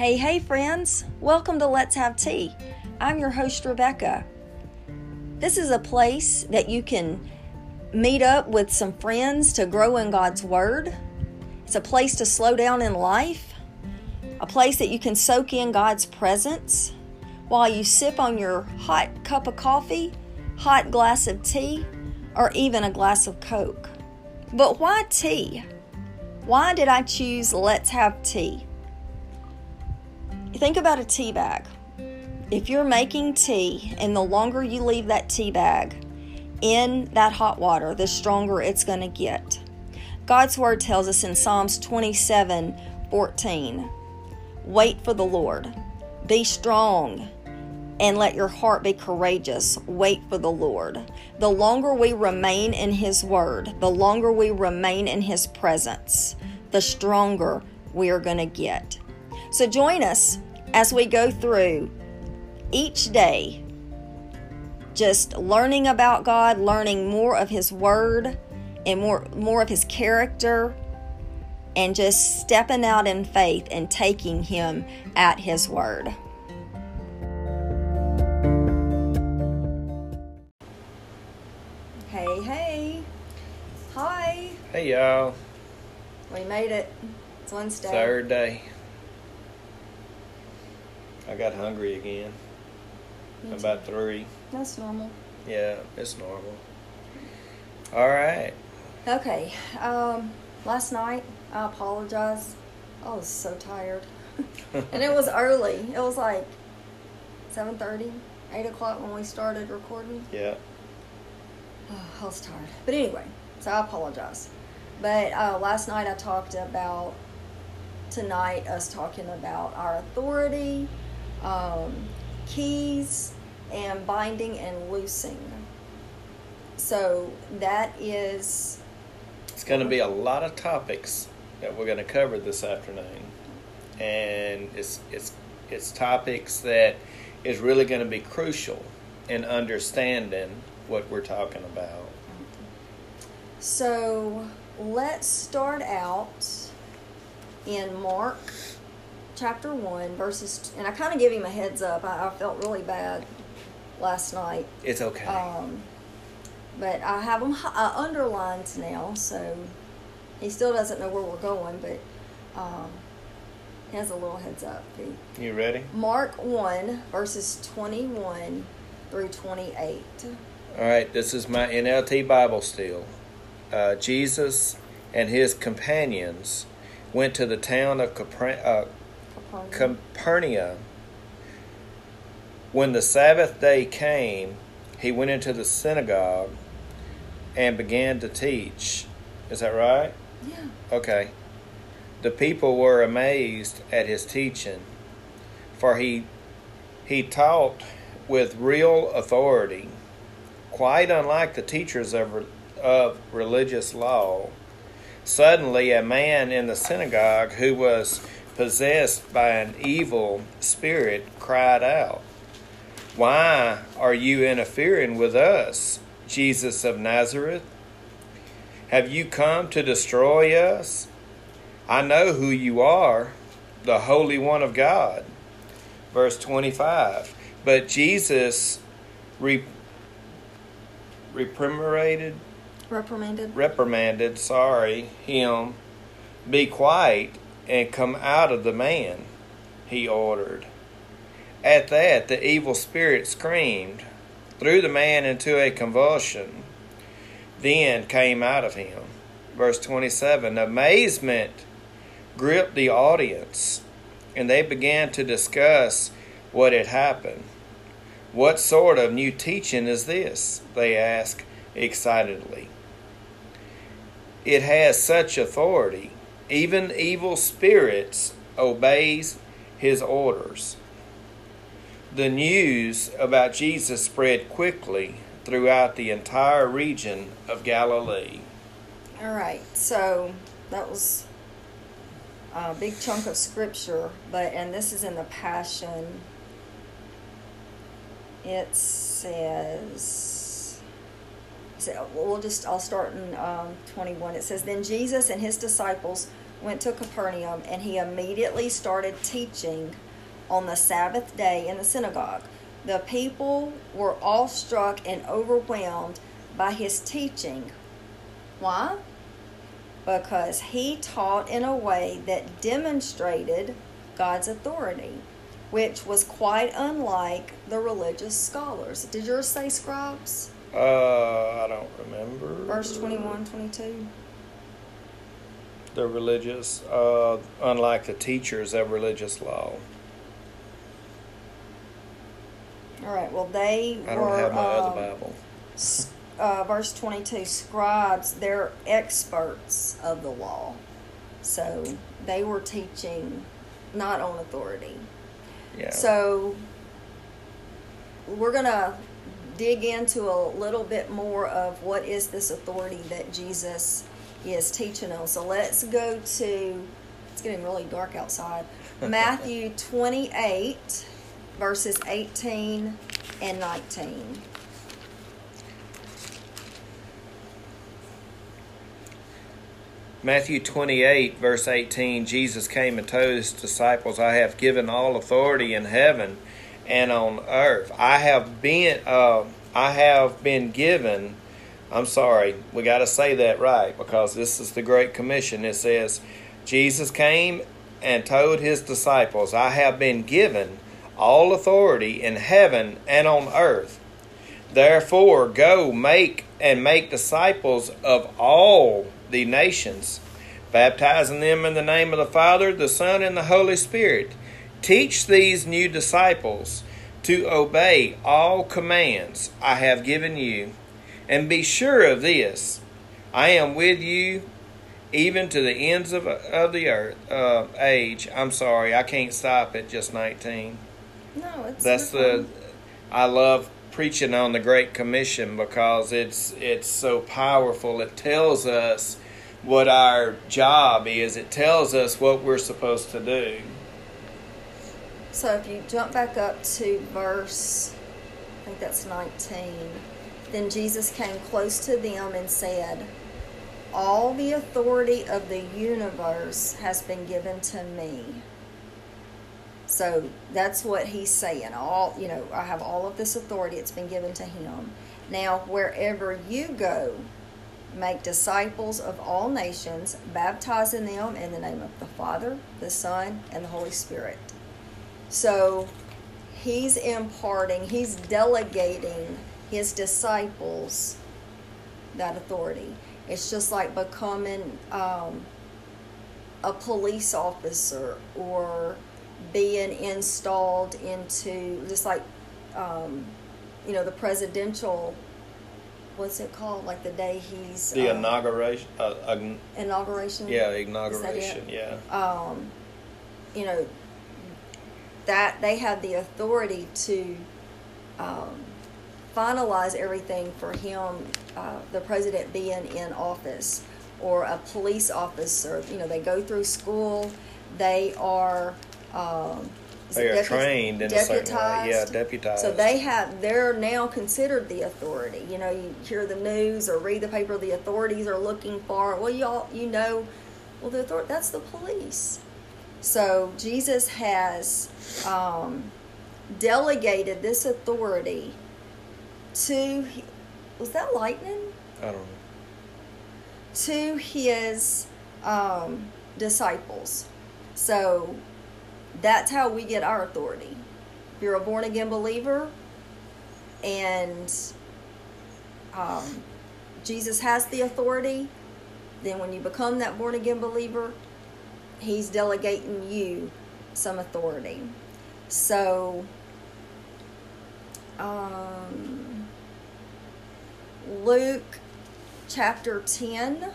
Hey, hey, friends! Welcome to Let's Have Tea. I'm your host, Rebecca. This is a place that you can meet up with some friends to grow in God's Word. It's a place to slow down in life, a place that you can soak in God's presence while you sip on your hot cup of coffee, hot glass of tea, or even a glass of Coke. But why tea? Why did I choose Let's Have Tea? Think about a tea bag. If you're making tea, and the longer you leave that tea bag in that hot water, the stronger it's going to get. God's word tells us in Psalms 27 14, wait for the Lord, be strong, and let your heart be courageous. Wait for the Lord. The longer we remain in His Word, the longer we remain in His presence, the stronger we are going to get. So join us as we go through each day, just learning about God, learning more of His Word and more, more of His character, and just stepping out in faith and taking Him at His Word. Hey, hey. Hi. Hey y'all, We made it. It's Wednesday. third day. I got hungry again. Me too. About three. That's normal. Yeah, it's normal. All right. Okay. Um, last night, I apologize. I was so tired. and it was early. It was like 7.30, 8 o'clock when we started recording. Yeah. I was tired. But anyway, so I apologize. But uh, last night I talked about, tonight, us talking about our authority, um, keys, and binding and loosing. So that is, It's going to be a lot of topics that we're going to cover this afternoon, and it's it's it's topics that is really going to be crucial in understanding what we're talking about. so let's start out in Mark chapter 1, verses, and I kind of give him a heads up. I, I felt really bad last night. It's okay. Um, but I have them uh, underlined now, so he still doesn't know where we're going, but um, he has a little heads up. He, you ready? Mark 1, verses 21 through 28. All right, this is my NLT Bible still. Uh, Jesus and his companions went to the town of Capernaum. uh, Capernaum. When the Sabbath day came, he went into the synagogue and began to teach. Is that right? yeah. Okay. The people were amazed at his teaching, for he he taught with real authority, quite unlike the teachers of of religious law. Suddenly, a man in the synagogue who was possessed by an evil spirit cried out, Why are you interfering with us, Jesus of Nazareth? Have you come to destroy us? I know who you are, the Holy One of God. Verse 25. But Jesus re- reprimanded, Reprimanded. reprimanded, sorry, him, be quiet and come out of the man, he ordered. At that, the evil spirit screamed, threw the man into a convulsion, then came out of him. Verse 27 Amazement gripped the audience, and they began to discuss what had happened. What sort of new teaching is this? They asked excitedly. It has such authority. Even evil spirits obeys his orders. The news about Jesus spread quickly throughout the entire region of Galilee. All right, so that was a big chunk of scripture, but and this is in the Passion. It says, we'll just I'll start in um, 21. It says, "Then Jesus and his disciples went to Capernaum, and he immediately started teaching on the Sabbath day in the synagogue. The people were awestruck and overwhelmed by his teaching. Why? Because he taught in a way that demonstrated God's authority, which was quite unlike the religious scholars. Did yours say scribes? Uh, I don't remember. Verse 21, 22. The religious, uh, unlike the teachers of religious law. All right, well, they I don't were. have my um, other Bible. uh, verse 22 scribes they're experts of the law so they were teaching not on authority Yeah. so we're gonna dig into a little bit more of what is this authority that jesus is teaching on so let's go to it's getting really dark outside. Matthew 28 verses 18 and 19 Matthew 28, verse 18, Jesus came and told his disciples, I have given all authority in heaven and on earth. I have been, uh, I have been given, I'm sorry, we got to say that right because this is the Great Commission. It says, Jesus came and told his disciples, I have been given all authority in heaven and on earth. Therefore, go make and make disciples of all the nations, baptizing them in the name of the Father, the Son, and the Holy Spirit. Teach these new disciples to obey all commands I have given you, and be sure of this I am with you even to the ends of, of the earth, uh, age. I'm sorry, I can't stop at just 19 no it's that's the. I love preaching on the Great Commission because it's it's so powerful. It tells us what our job is. It tells us what we're supposed to do. So if you jump back up to verse, I think that's 19, then Jesus came close to them and said, All the authority of the universe has been given to me. So that's what he's saying. All, you know, I have all of this authority, it's been given to him. Now, wherever you go, make disciples of all nations, baptizing them in the name of the Father, the Son, and the Holy Spirit. So he's imparting, he's delegating his disciples that authority. It's just like becoming um, a police officer or being installed into, just like, um, you know, the presidential, what's it called? Like the day he's. The um, inauguration, uh, uh, inauguration? yeah, inauguration, yeah. um, you know, that they have the authority to um, finalize everything for him, uh, the president being in office, or a police officer. You know, they go through school, they are. Um, They are deput- trained in a certain way. Yeah, deputized? deputized. So they have, they're now considered the authority. You know, you hear the news or read the paper, the authorities are looking for, well, y'all, you know, well, the authority, that's the police. So Jesus has um, delegated this authority to, was that lightning? I don't know. To his um, disciples. So that's how we get our authority. If you're a born again believer and um, Jesus has the authority, then when you become that born again believer, he's delegating you some authority. So, um, Luke chapter 10.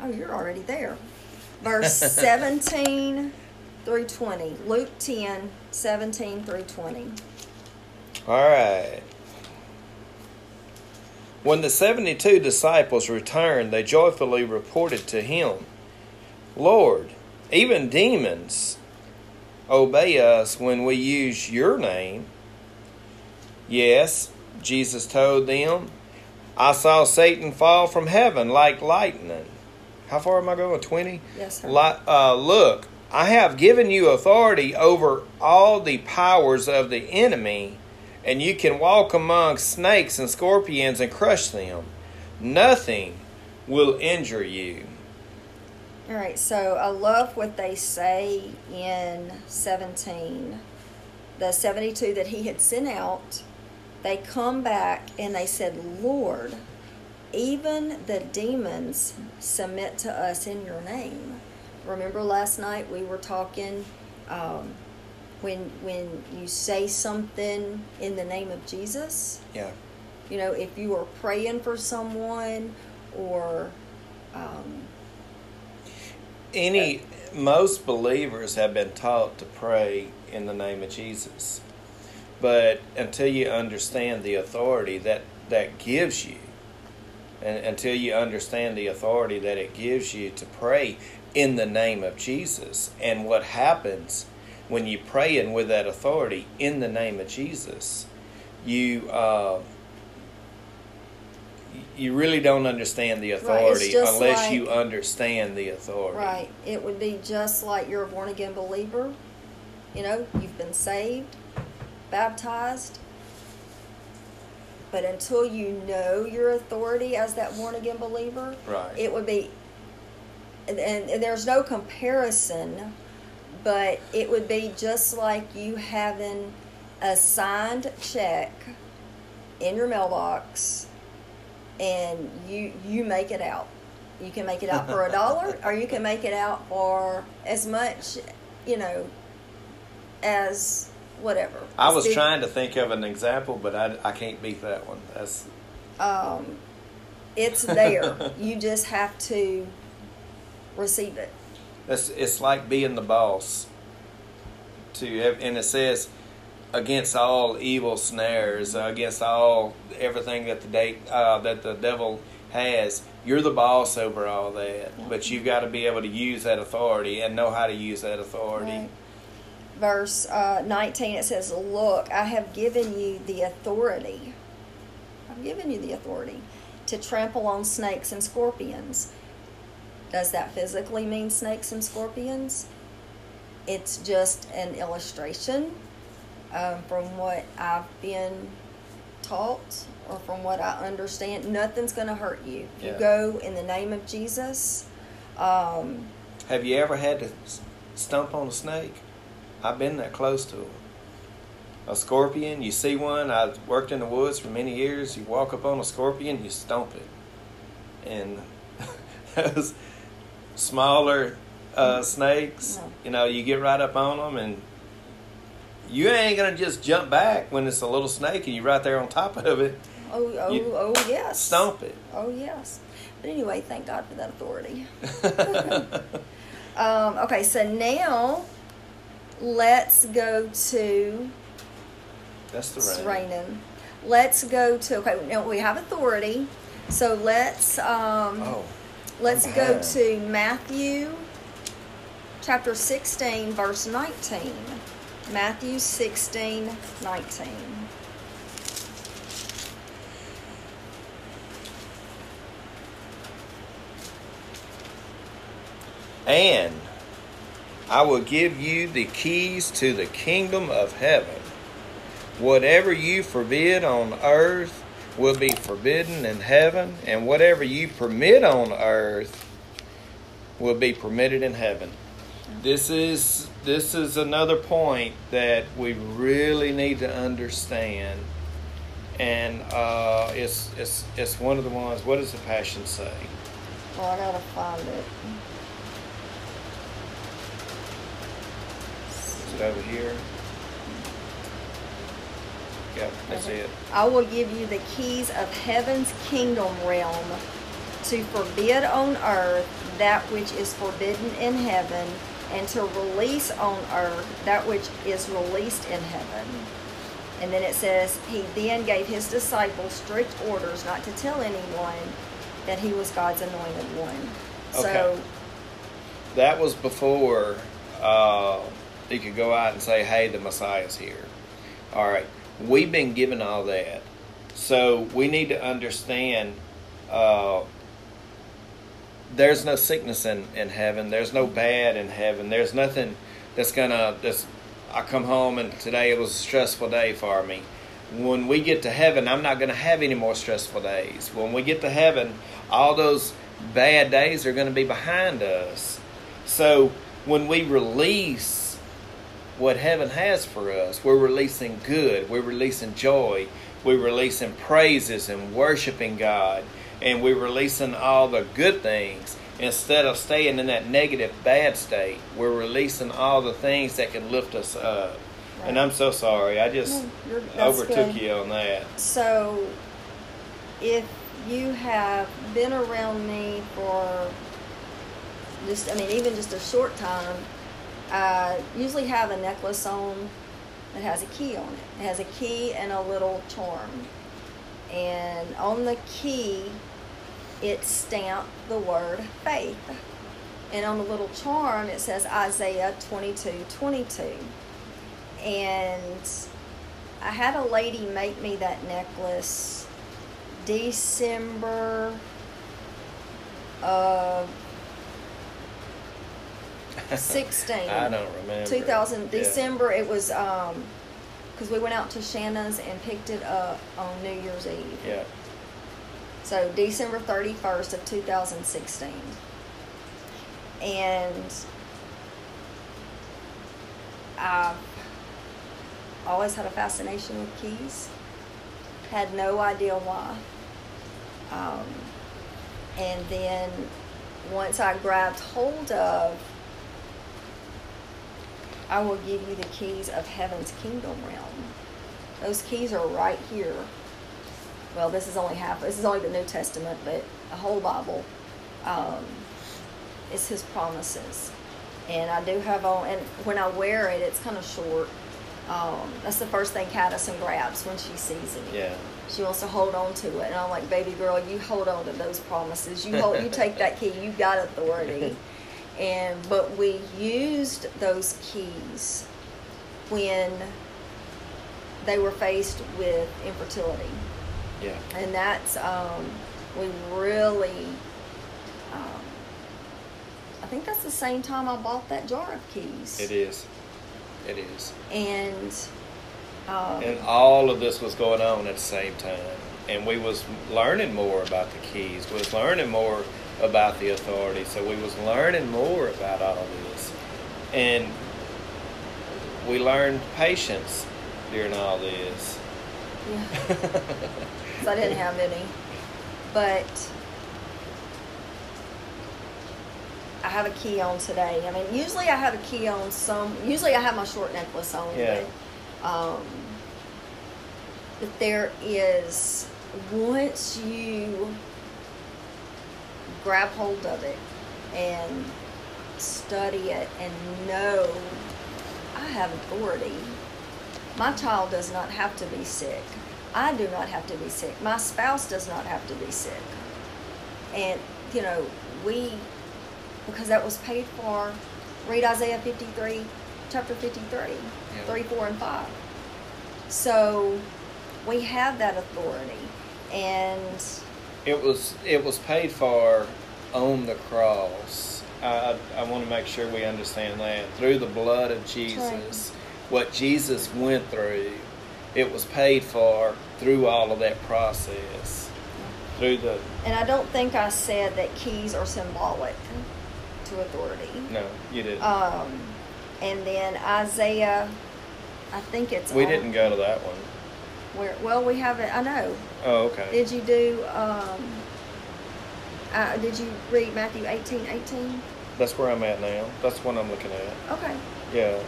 Oh, you're already there. Verse 17 through 20. Luke 10, 17 through 20. All right. When the 72 disciples returned, they joyfully reported to him, Lord, even demons obey us when we use your name. Yes, Jesus told them, I saw Satan fall from heaven like lightning. How far am I going? 20? Yes, sir. Uh, look, I have given you authority over all the powers of the enemy, and you can walk among snakes and scorpions and crush them. Nothing will injure you. All right, so I love what they say in 17. The 72 that he had sent out, they come back and they said, Lord, even the demons submit to us in your name. Remember last night we were talking um, when when you say something in the name of Jesus. Yeah. You know, if you are praying for someone or um, Any most believers have been taught to pray in the name of Jesus. But until you understand the authority that that gives you and until you understand the authority that it gives you to pray in the name of Jesus and what happens when you pray and with that authority in the name of Jesus, you uh, you really don't understand the authority just unless you understand the authority. Right. It would be just like you're a born again believer. You know, you've been saved, baptized. But until you know your authority as that born again believer, Right. it would be, and, and there's no comparison, but it would be just like you having a signed check in your mailbox and you you make it out. You can make it out for a dollar or you can make it out for as much, you know, as whatever. I was Big- trying to think of an example, but I, I can't beat that one. That's um it's there. you just have to receive it. It's it's like being the boss. To have, and it says against all evil snares, against all everything that the date uh, that the devil has. You're the boss over all that, but you've got to be able to use that authority and know how to use that authority. Right. Verse uh, 19 it says, Look, I have given you the authority. I've given you the authority to trample on snakes and scorpions. Does that physically mean snakes and scorpions? It's just an illustration um, from what I've been taught or from what I understand. Nothing's going to hurt you. If Yeah. you go in the name of Jesus, um, Have you ever had to stump on a snake? I've been that close to 'em. A scorpion, you see one. I worked in the woods for many years. You walk up on a scorpion, you stomp it, and those smaller uh, snakes, No. you know, you get right up on them, and you ain't gonna just jump back when it's a little snake and you're right there on top of it. oh, oh, You oh, yes. Stomp it. Oh, yes. But anyway, thank God for that authority. Um, okay, so now let's go to That's the it's rain. raining. Let's go to okay. Now we have authority, so let's um, Oh, let's go to Matthew chapter sixteen, verse nineteen. Matthew 16, 19. And I will give you the keys to the kingdom of heaven. Whatever you forbid on earth will be forbidden in heaven, and whatever you permit on earth will be permitted in heaven. This is this is another point that we really need to understand, and uh, it's it's it's one of the ones. What does the passion say? Well, I gotta find it. Is it over here? Yep, that's it. I will give you the keys of heaven's kingdom realm to forbid on earth that which is forbidden in heaven, and to release on earth that which is released in heaven. And then it says, He then gave his disciples strict orders not to tell anyone that he was God's anointed one. So, Okay. That was before uh, you could go out and say, "Hey, the Messiah's here." All right, we've been given all that. So we need to understand uh, there's no sickness in, in heaven. There's no bad in heaven. There's nothing that's gonna. That's, I come home and today it was a stressful day for me. When we get to heaven, I'm not gonna have any more stressful days. When we get to heaven, all those bad days are gonna be behind us. So when we release what heaven has for us, we're releasing good. We're releasing joy. We're releasing praises and worshiping God and we're releasing all the good things instead of staying in that negative bad state we're releasing all the things that can lift us up right. and i'm so sorry i just no, overtook good. you on that so if you have been around me for just i mean even just a short time i usually have a necklace on that has a key on it it has a key and a little charm and on the key it stamped the word faith. And on the little charm, it says Isaiah 22 22. And I had a lady make me that necklace December of 16. I don't remember. 2000 yeah. December it was um cuz we went out to Shanna's and picked it up on New Year's Eve. Yeah. So December 31st of 2016. And I've always had a fascination with keys. Had no idea why. Um, and then once I grabbed hold of, I will give you the keys of heaven's kingdom realm. Those keys are right here well, this is only half, this is only the New Testament, but the whole Bible um, is His promises. And I do have on, and when I wear it, it's kind of short. Um, that's the first thing Caddison grabs when she sees it. Yeah. She wants to hold on to it, and I'm like, baby girl, you hold on to those promises. You hold, you take that key. You got authority. and but we used those keys when they were faced with infertility yeah. And that's, um, we really, um, I think that's the same time I bought that jar of keys. It is. It is. And, um, and all of this was going on at the same time. And we was learning more about the keys. We was learning more about the authority. So we was learning more about all this. And we learned patience during all this. Yeah. I didn't have any. But I have a key on today. I mean, usually I have a key on some. Usually I have my short necklace on. Yeah. But, um, but there is once you grab hold of it and study it and know I have authority. My child does not have to be sick. I do not have to be sick. My spouse does not have to be sick. And, you know, we, because that was paid for, read Isaiah 53, chapter 53, yeah. 3, 4, and 5. So we have that authority. And it was it was paid for on the cross. I, I want to make sure we understand that through the blood of Jesus, right. what Jesus went through it was paid for through all of that process. Through the And I don't think I said that keys are symbolic to authority. No, you didn't. Um and then Isaiah I think it's We on, didn't go to that one. Where well we have it I know. Oh, okay. Did you do um uh, did you read Matthew 18, 18? That's where I'm at now. That's what I'm looking at. Okay. Yeah.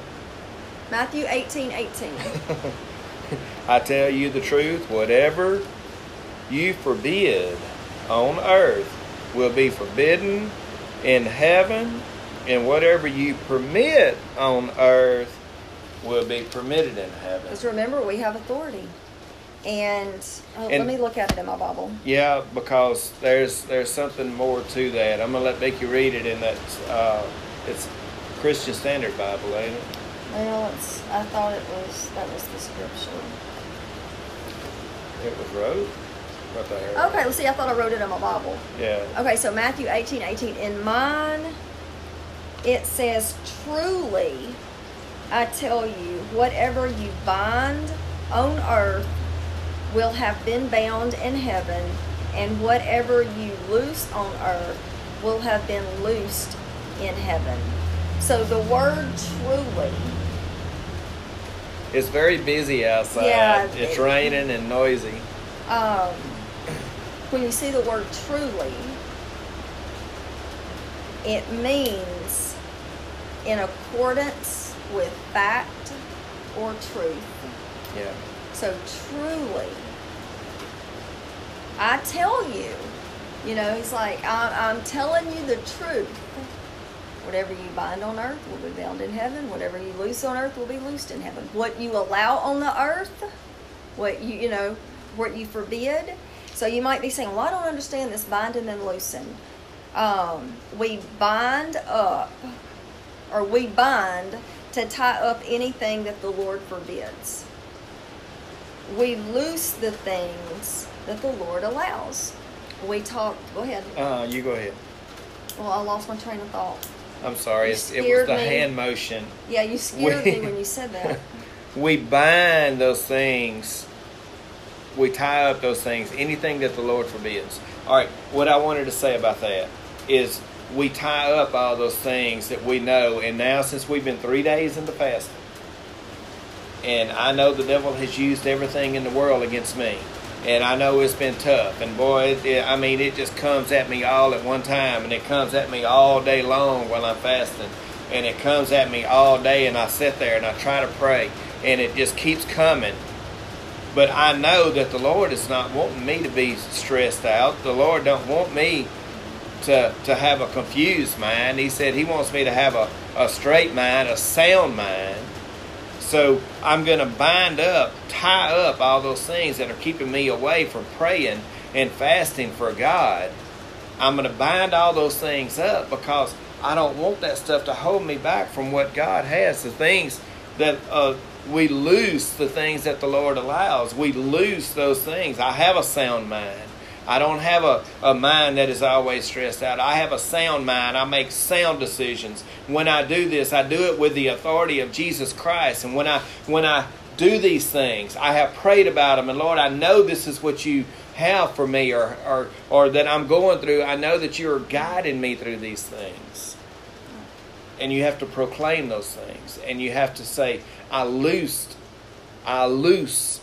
Matthew 18, 18. I tell you the truth, whatever you forbid on earth will be forbidden in heaven, and whatever you permit on earth will be permitted in heaven. Because remember, we have authority. And, oh, and, let me look at it in my Bible. Yeah, because there's there's something more to that. I'm gonna let Becky read it in that. Uh, it's Christian Standard Bible, ain't it? Well, it's, I thought it was, that was the scripture. it was wrote. What the hell? Okay, well, see, I thought I wrote it in my Bible. Yeah. Okay, so Matthew 18 18. In mine, it says, Truly, I tell you, whatever you bind on earth will have been bound in heaven, and whatever you loose on earth will have been loosed in heaven. So the word truly, It's very busy outside. Yeah, it's it- raining and noisy. um, when you see the word truly, it means in accordance with fact or truth. Yeah. So truly, I tell you, you know, he's like, I'm, I'm telling you the truth. Whatever you bind on earth will be bound in heaven. Whatever you loose on earth will be loosed in heaven. What you allow on the earth, what you, you know, what you forbid. So you might be saying, well, I don't understand this binding and loosing. Um, we bind up, or we bind to tie up anything that the Lord forbids we loose the things that the Lord allows. We talk. Go ahead. Uh, you go ahead. Well, I lost my train of thought. I'm sorry. It's, it was the me. hand motion. Yeah, you scared We- me when you said that. We bind those things. We tie up those things. Anything that the Lord forbids. All right. What I wanted to say about that is we tie up all those things that we know. And now, since we've been three days into fasting, and I know the devil has used everything in the world against me. And I know it's been tough. And boy, it, it, I mean, it just comes at me all at one time. And it comes at me all day long while I'm fasting. And it comes at me all day. And I sit there and I try to pray. And it just keeps coming. But I know that the Lord is not wanting me to be stressed out. The Lord don't want me to, to have a confused mind. He said He wants me to have a, a straight mind, a sound mind. So I'm going to bind up, tie up all those things that are keeping me away from praying and fasting for God. I'm going to bind all those things up because I don't want that stuff to hold me back from what God has. The things that uh, we lose, the things that the Lord allows, we lose those things. I have a sound mind. I don't have a, a mind that is always stressed out. I have a sound mind. I make sound decisions. When I do this, I do it with the authority of Jesus Christ. And when I when I do these things, I have prayed about them. And Lord, I know this is what you have for me or, or, or that I'm going through. I know that you're guiding me through these things. And you have to proclaim those things. And you have to say, I loosed, I loose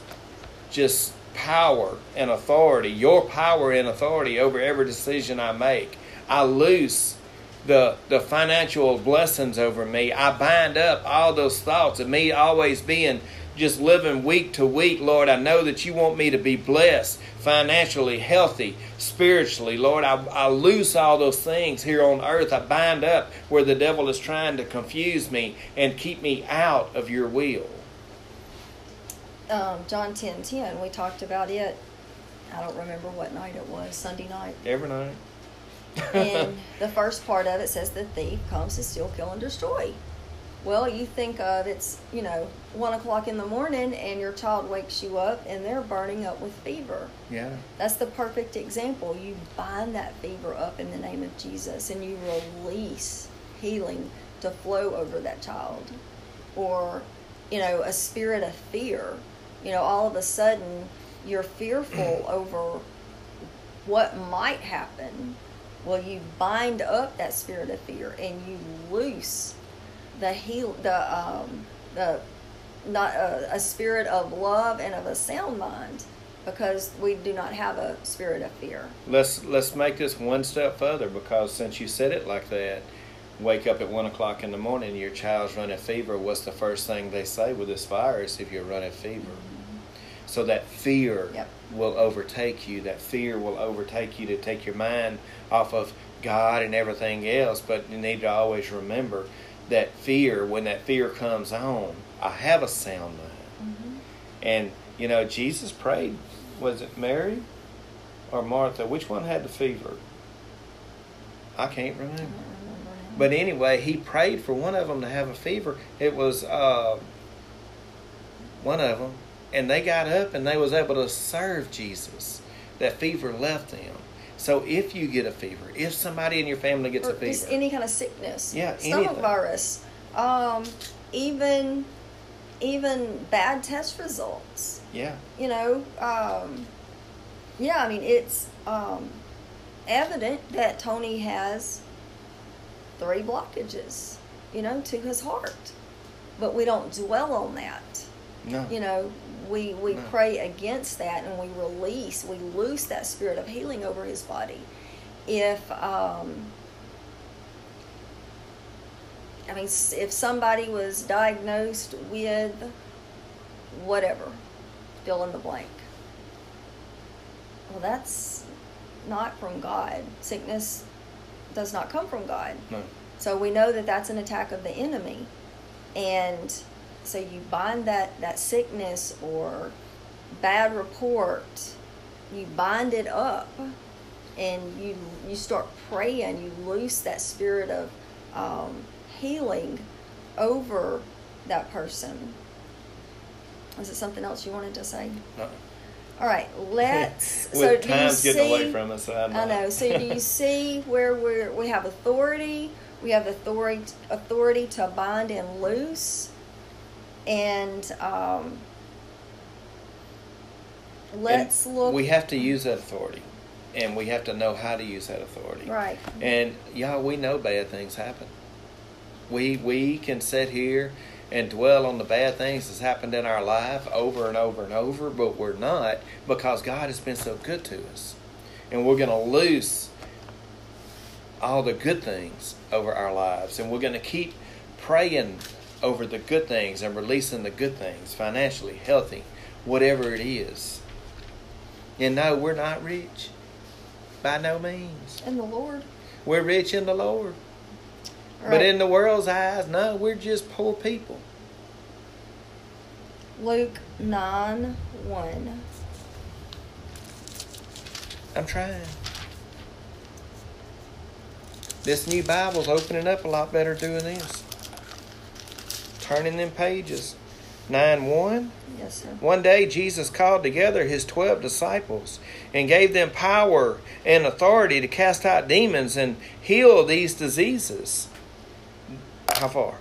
just power and authority, your power and authority over every decision I make. I loose the the financial blessings over me. I bind up all those thoughts of me always being just living week to week, Lord. I know that you want me to be blessed, financially healthy, spiritually, Lord. I, I loose all those things here on earth. I bind up where the devil is trying to confuse me and keep me out of your will. Um, John ten ten. We talked about it. I don't remember what night it was. Sunday night. Every night. and the first part of it says the thief comes to steal, kill, and destroy. Well, you think of it's you know one o'clock in the morning, and your child wakes you up, and they're burning up with fever. yeah. That's the perfect example. You bind that fever up in the name of Jesus, and you release healing to flow over that child, or you know a spirit of fear. You know, all of a sudden you're fearful over what might happen. Well, you bind up that spirit of fear and you loose the heal the um the not a, a spirit of love and of a sound mind because we do not have a spirit of fear. Let's let's make this one step further because since you said it like that, wake up at one o'clock in the morning, your child's running fever. What's the first thing they say with this virus if you're running fever? So that fear Yep. will overtake you. That fear will overtake you to take your mind off of God and everything else. But you need to always remember that fear, when that fear comes on, I have a sound mind. And you know, Jesus prayed. Was it Mary or Martha? Which one had the fever? I can't remember. But anyway, he prayed for one of them to have a fever. It was uh, one of them. And they got up and they was able to serve Jesus. That fever left them. So if you get a fever, if somebody in your family gets or a fever, just any kind of sickness, Yeah, stomach anything. virus, um, even even bad test results. yeah, You know, um, yeah. I mean, it's um, evident that Tony has three blockages. You know, to his heart, but we don't dwell on that. no, you know we we No. pray against that and we release we loose that spirit of healing over his body if um i mean if somebody was diagnosed with whatever fill in the blank well that's not from god sickness does not come from god no. so we know that that's an attack of the enemy. And so you bind that, that sickness or bad report, you bind it up and you you start praying, you loose that spirit of um, healing over that person. Is it something else you wanted to say? no. All right, let's. With so time's getting away from us, I know. So do you see where we're we have authority? We have authority authority to bind and loose, and um, let's And look. We have to use that authority, and we have to know how to use that authority. right. And y'all, we know bad things happen. We we can sit here and dwell on the bad things that's happened in our life over and over and over, but we're not because God has been so good to us. And we're going to lose all the good things over our lives, and we're going to keep praying over the good things and releasing the good things financially, healthy, whatever it is. And no, we're not rich by no means. In the Lord. We're rich in the Lord. All But in the world's eyes, no, we're just poor people. Luke nine one. I'm trying. This new Bible's opening up a lot better doing this. Turning them pages. 9 1. Yes, sir. One day Jesus called together his 12 disciples and gave them power and authority to cast out demons and heal these diseases. How far?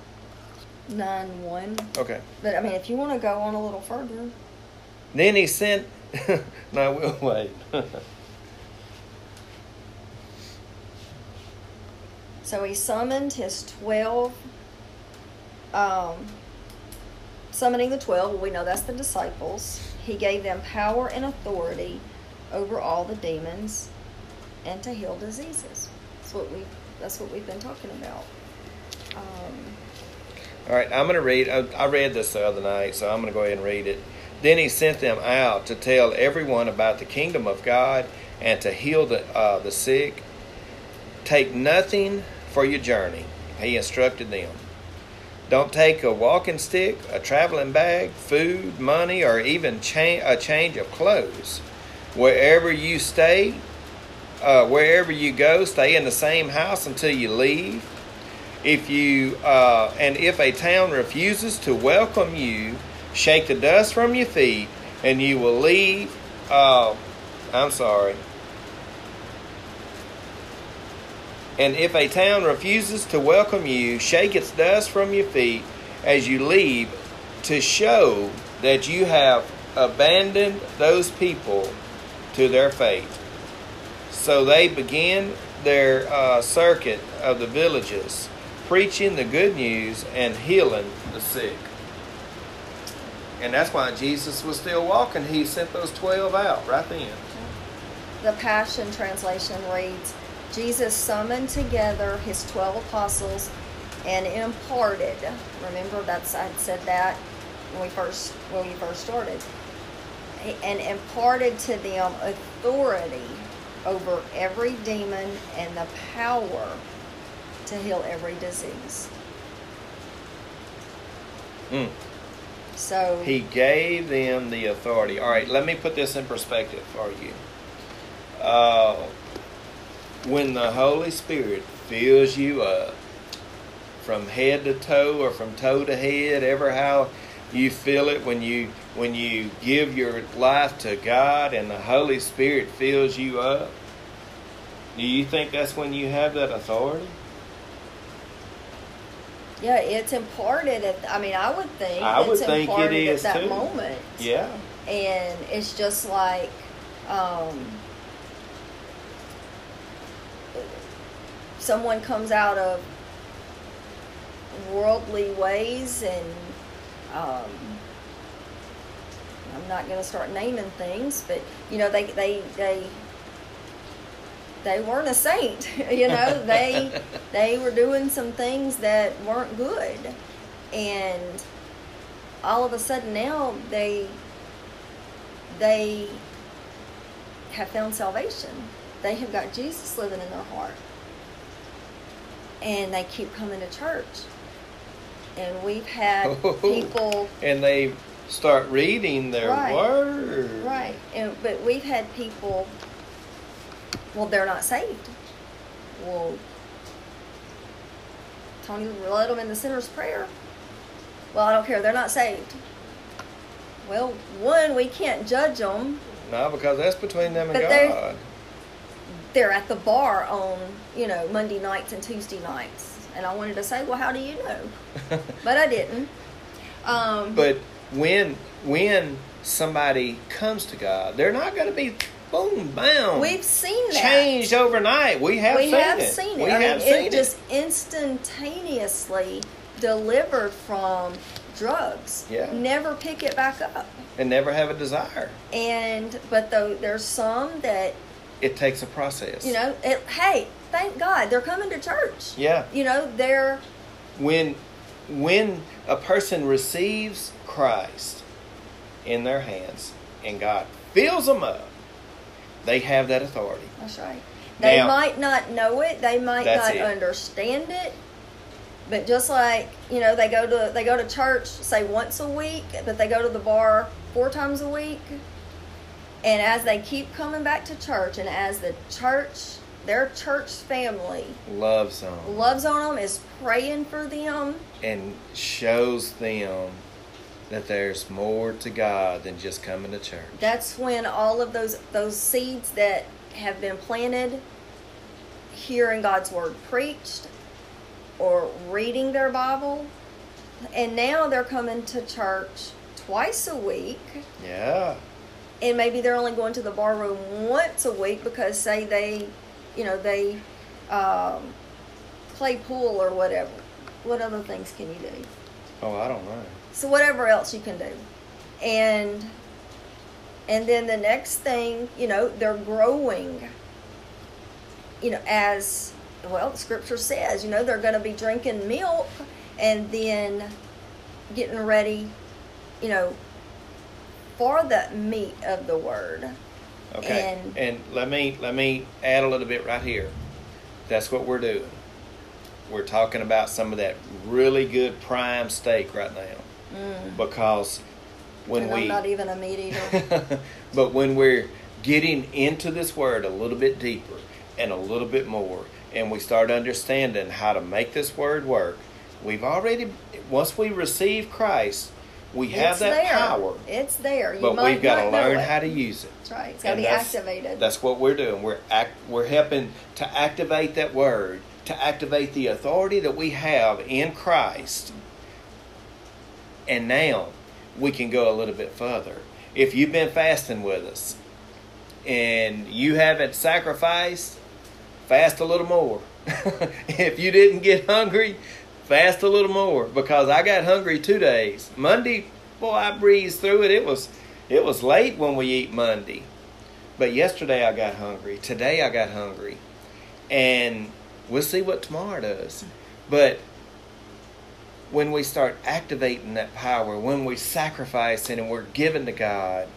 Nine one. Okay. But I mean, if you want to go on a little further, Then he sent. no, we'll wait. So he summoned his 12, um, summoning the 12, well, we know that's the disciples. He gave them power and authority over all the demons and to heal diseases. That's what we that's what we've been talking about. Um, All right, I'm going to read. I, I read this the other night, so I'm going to go ahead and read it. Then he sent them out to tell everyone about the kingdom of God and to heal the uh, the sick. Take nothing for your journey. He instructed them. Don't take a walking stick, a traveling bag, food, money, or even cha- a change of clothes. Wherever you stay, uh, wherever you go, stay in the same house until you leave. If you uh, and if a town refuses to welcome you, shake the dust from your feet, and you will leave. Uh, I'm sorry. And if a town refuses to welcome you, shake its dust from your feet as you leave to show that you have abandoned those people to their fate. So they begin their uh, circuit of the villages, preaching the good news and healing the sick. And that's why Jesus was still walking. He sent those 12 out right then. the Passion Translation reads Jesus summoned together his 12 apostles and imparted. Remember, that's I said that when we first when we first started, and imparted to them authority over every demon and the power to heal every disease. Mm. So He gave them the authority. All right, let me put this in perspective for you. Uh, when the Holy Spirit fills you up from head to toe or from toe to head, ever how You feel it when you when you give your life to God and the Holy Spirit fills you up. Do you think that's when you have that authority? Yeah, it's imparted at. I mean, I would think I would it's think it imparted at that too. moment. Yeah. and it's just like um, someone comes out of worldly ways and um, I'm not going to start naming things, but you know they they they they weren't a saint. you know they they were doing some things that weren't good, and all of a sudden now they they have found salvation. They have got Jesus living in their heart. And they keep coming to church. And we've had oh, people and they start reading their Right. word. right. And but we've had people well they're not saved. Well Tony led them in the sinner's prayer. Well, I don't care. They're not saved. Well, one, we can't judge them No, because that's between them and But God. they're at the bar on you know Monday nights and Tuesday nights, and I wanted to say, well, how do you know? But I didn't. Um, But when when somebody comes to God, they're not going to be boom boom we've seen that. changed overnight. We have we seen have it. seen it. We I have mean, seen it just instantaneously delivered from drugs. Yeah. Never pick it back up. and never have a desire. And but though there's some that It takes a process. you know, it, hey, thank God they're coming to church. Yeah. You know, they're When when a person receives Christ in their hands and God fills them up, they have that authority. That's right. They Now- might not know it. They might not it. understand it. But just like you know, they go to they go to church say once a week, but they go to the bar four times a week. And as they keep coming back to church, and as the church, their church family Loves them loves on them, is praying for them, and shows them that there's more to God than just coming to church. that's when all of those those seeds that have been planted hearing God's word preached or reading their Bible and now they're coming to church twice a week Yeah. and maybe they're only going to the bar room once a week because say they you know they um, play pool or whatever. What other things can you do? Oh, I don't know. so whatever else you can do. And and then the next thing you know they're growing you know as well the scripture says you know they're going to be drinking milk and then getting ready you know for the meat of the word Okay. And- And, let me let me add a little bit right here. That's what we're doing. We're talking about some of that really good prime steak right now. mm. Because when and we i'm not even a meat eater but when we're getting into this word a little bit deeper and a little bit more and we start understanding how to make this word work we've already once we receive christ we have it's that there. power it's there. You but might we've got to learn how to use it. That's right. It's got to be that's- activated. that's what we're doing. We're act, we're helping to activate that word to activate the authority that we have in christ. And now we can go a little bit further. If you've been fasting with us and you haven't sacrificed, fast a little more. if you didn't get hungry, fast a little more because I got hungry 2 days. Monday, boy, I breezed through it. It was it was late when we eat Monday. But yesterday I got hungry. Today I got hungry. And we'll see what tomorrow does. But when we start activating that power, when we sacrifice and we're giving to God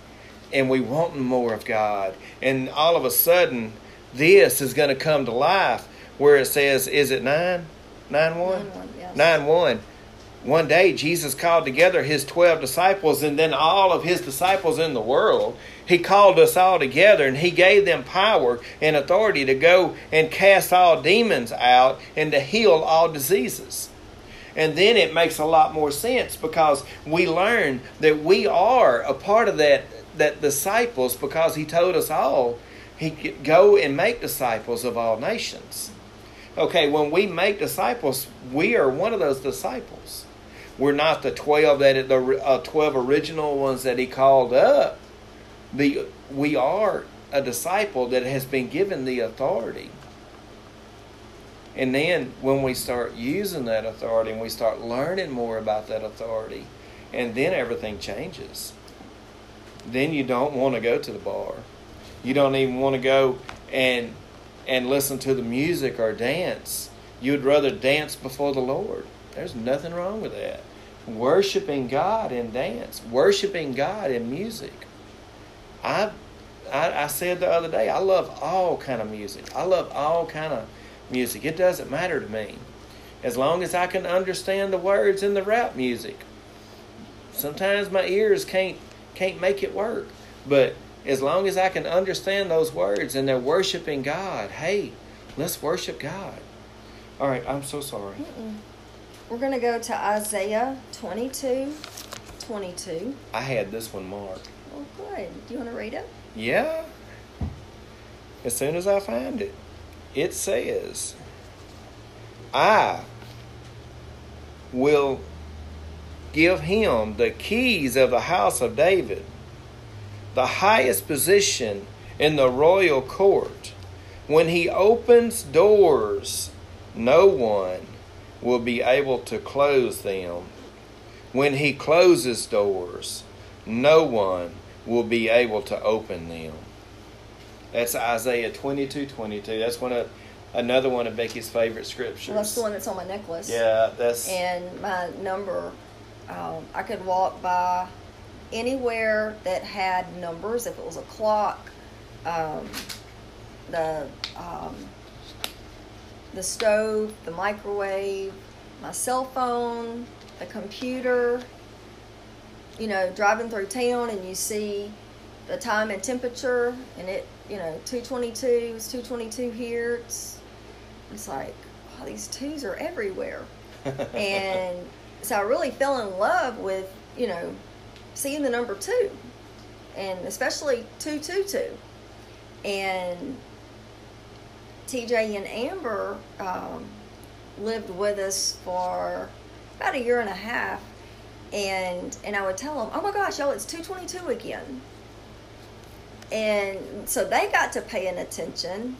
and we want more of God, and all of a sudden this is going to come to life where it says, is it 9? 9 1? Nine one. 9 1. One day Jesus called together his 12 disciples and then all of his disciples in the world. He called us all together and he gave them power and authority to go and cast all demons out and to heal all diseases. And then it makes a lot more sense because we learn that we are a part of that that disciples because he told us all he could go and make disciples of all nations. Okay, when we make disciples, we are one of those disciples. We're not the twelve that the uh, twelve original ones that he called up. The we are a disciple that has been given the authority. And then when we start using that authority and we start learning more about that authority, and then everything changes. Then you don't want to go to the bar. You don't even want to go and and listen to the music or dance. You'd rather dance before the Lord. There's nothing wrong with that. Worshiping God in dance, worshiping God in music. I, I, I said the other day, I love all kind of music. I love all kind of music. It doesn't matter to me, as long as I can understand the words in the rap music. Sometimes my ears can't can't make it work, but as long as I can understand those words and they're worshiping God, hey, let's worship God. All right, I'm so sorry. Mm-mm. We're going to go to Isaiah 22 22. I had this one marked. Oh, good. Do you want to read it? Yeah. As soon as I find it, it says, I will give him the keys of the house of David the highest position in the royal court. When he opens doors, no one will be able to close them. When he closes doors, no one will be able to open them. That's Isaiah 22 22. That's one of another one of Becky's favorite scriptures. Well, that's the one that's on my necklace. Yeah, that's And my number, um, I could walk by anywhere that had numbers, if it was a clock, um, the um, the stove, the microwave, my cell phone, the computer. You know, driving through town and you see the time and temperature, and it, you know, two twenty two. It's two twenty two here. It's it's like, wow, these twos are everywhere, and so I really fell in love with, you know, seeing the number two, and especially two two two, and TJ and Amber um, lived with us for about a year and a half, and and I would tell them, "Oh my gosh, y'all, it's two twenty two again," and so they got to paying attention,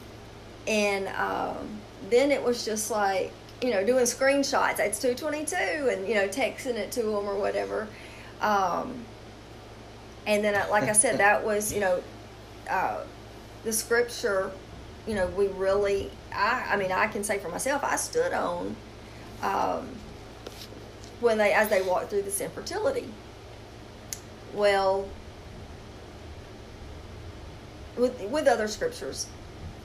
and um, then it was just like you know doing screenshots. It's two twenty two, and you know texting it to them or whatever. Um, and then, like I said, that was, you know, uh, the scripture, you know, we really, I, I mean, I can say for myself, I stood on um, when they, as they walked through this infertility. Well, with, with other scriptures.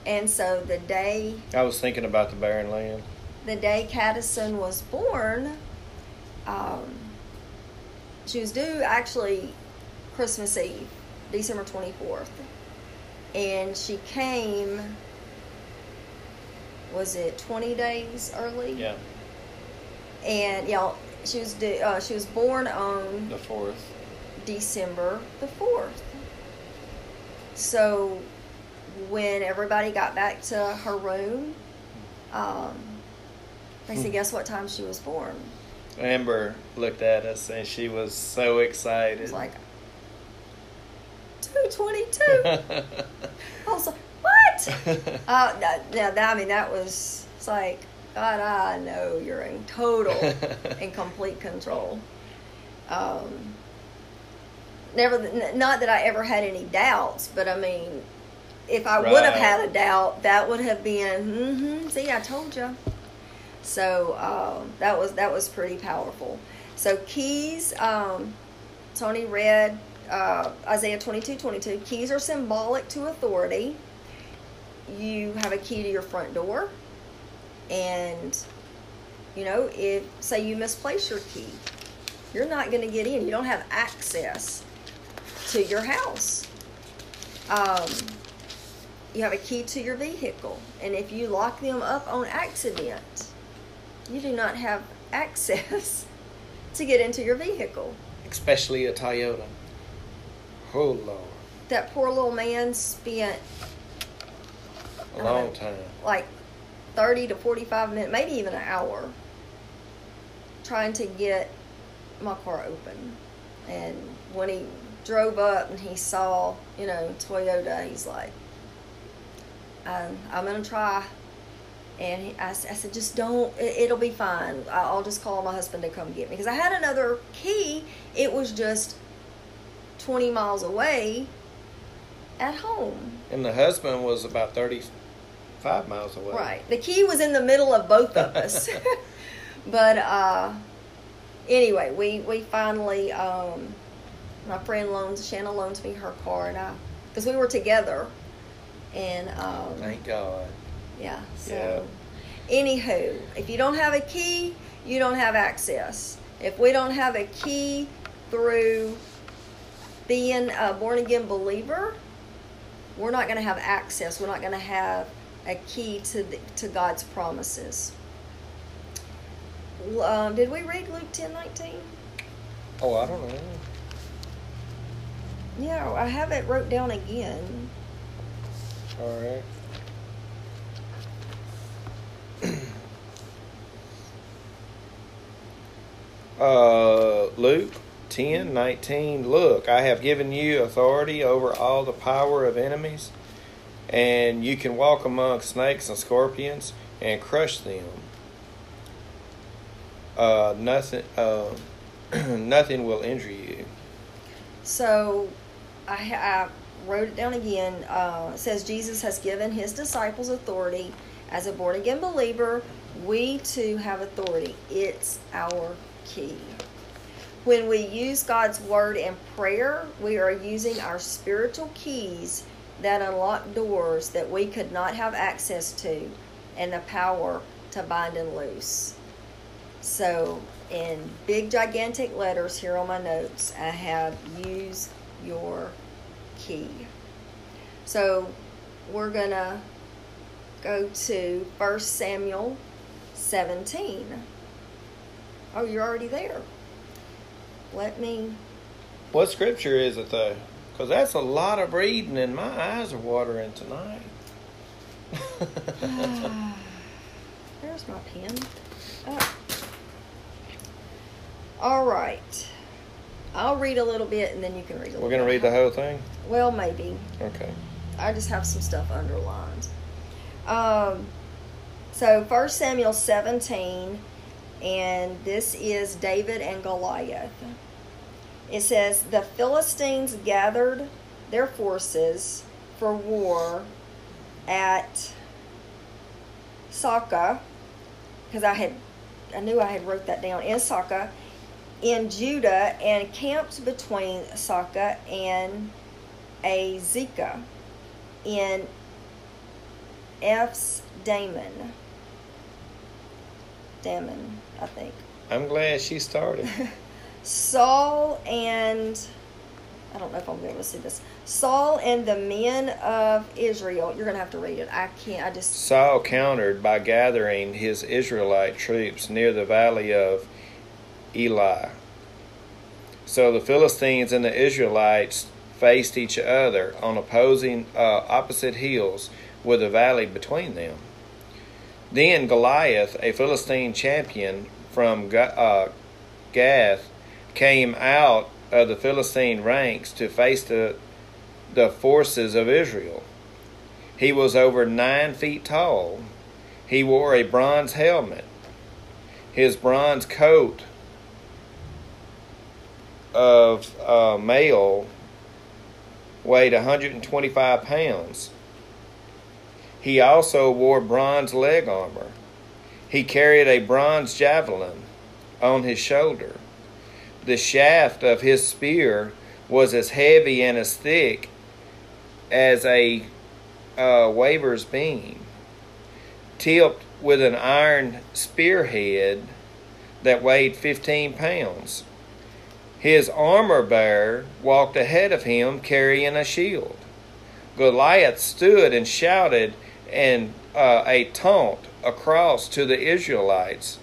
And so the day I was thinking about the barren land. the day Caddison was born, um, she was due actually Christmas Eve, December 24th. And she came, was it 20 days early? Yeah, And, yeah, she was, uh, she was born on the fourth. December the 4th. So when everybody got back to her room, um, they said, guess what time she was born? Amber looked at us and she was so excited. It was like, 222. I was like, what? uh, yeah, that, I mean, that was, it's like, God, I know you're in total and complete control. Um, never, not that I ever had any doubts, but I mean, if I would have had a doubt, that would have been, mm-hmm, see, I told you. So um, that was that was pretty powerful. So keys, um, Tony read uh, Isaiah 22, 22. Keys are symbolic to authority. You have a key to your front door, and you know if say you misplace your key, you're not going to get in. You don't have access to your house. Um, you have a key to your vehicle, and if you lock them up on accident, you do not have access to get into your vehicle. Especially a Toyota. Oh Lord. That poor little man spent A long uh, time. like 30 to 45 minutes, maybe even an hour, trying to get my car open. And when he drove up and he saw, you know, Toyota, he's like, um, I'm, I'm going to try. And he, I, I said, just don't, it, it'll be fine. I'll just call my husband to come get me. Because I had another key. It was just 20 miles away at home. And the husband was about 35 miles away. Right. The key was in the middle of both of us. but uh, anyway, we we finally um, my friend loans Shanna loans me her car and I because we were together and um, Thank God. yeah. So anywho, if you don't have a key, you don't have access. If we don't have a key through being a born again believer, we're not going to have access. We're not going to have a key to the, to God's promises. Um, did we read Luke ten nineteen? Oh, I don't know. Yeah, I have it wrote down again. All right. uh, Luke 10 19. Look, I have given you authority over all the power of enemies, and you can walk among snakes and scorpions and crush them. Uh, nothing, uh, nothing will injure you. So I, I wrote it down again. Uh, says Jesus has given his disciples authority. As a born again believer, we too have authority. It's our key. When we use God's word and prayer, we are using our spiritual keys that unlock doors that we could not have access to and the power to bind and loose. So, in big gigantic letters here on my notes, I have use your key. So, we're going to go to 1 Samuel 17. Oh, you're already there. Let me. What scripture is it though? Because that's a lot of reading, and my eyes are watering tonight. There's my pen. Oh. All right. I'll read a little bit and then you can read a little We're gonna bit. read the whole thing. Well, maybe. Okay. I just have some stuff underlined. Um, so First Samuel 17, and this is David and Goliath. It says, The Philistines gathered their forces for war at Saka, because I had, I knew I had wrote that down, in Saka, in Judah, and camped between Saka and Azekah in F's Damon. Damon, I think. I'm glad she started. Saul and I don't know if I'm gonna be able to see this. Saul and the men of Israel. You're gonna have to read it. I can't. I just Saul countered by gathering his Israelite troops near the valley of Eli. So the Philistines and the Israelites faced each other on opposing uh, opposite hills with a valley between them. Then Goliath, a Philistine champion from uh, Gath, came out of the Philistine ranks to face the, the forces of Israel. He was over nine feet tall. He wore a bronze helmet. His bronze coat of uh, mail weighed 125 pounds. He also wore bronze leg armor. He carried a bronze javelin on his shoulder. The shaft of his spear was as heavy and as thick as a uh, waver's beam, tipped with an iron spearhead that weighed 15 pounds. His armor bearer walked ahead of him carrying a shield. Goliath stood and shouted and uh, a taunt across to the Israelites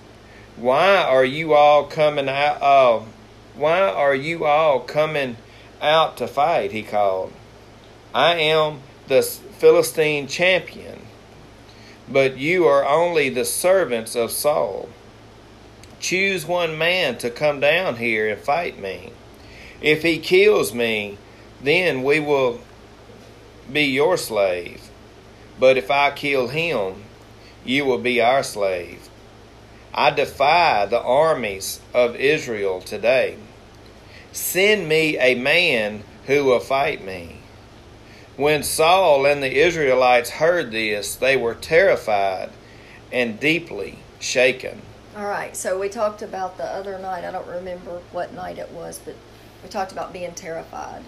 Why are you all coming out? Uh, why are you all coming out to fight? He called. I am the Philistine champion, but you are only the servants of Saul. Choose one man to come down here and fight me. If he kills me, then we will be your slave. But if I kill him, you will be our slave. I defy the armies of Israel today. Send me a man who will fight me. When Saul and the Israelites heard this, they were terrified and deeply shaken. All right, so we talked about the other night. I don't remember what night it was, but we talked about being terrified.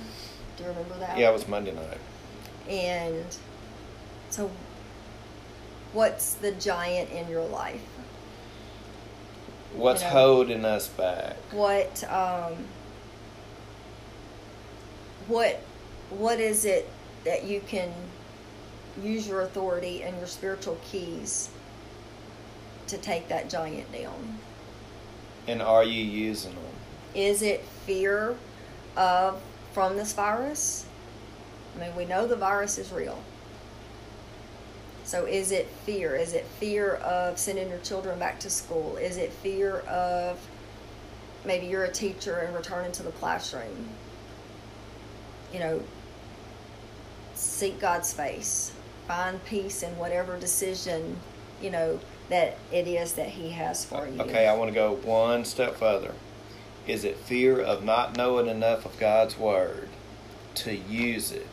Do you remember that? Yeah, it was Monday night. And so, what's the giant in your life? What's You know. holding us back? What um, what what is it that you can use your authority and your spiritual keys to take that giant down? And are you using them? Is it fear of from this virus? I mean, we know the virus is real. So is it fear? Is it fear of sending your children back to school? Is it fear of maybe you're a teacher and returning to the classroom? You know, seek God's face. Find peace in whatever decision, you know, that it is that he has for you. Okay, I want to go one step further. Is it fear of not knowing enough of God's Word to use it?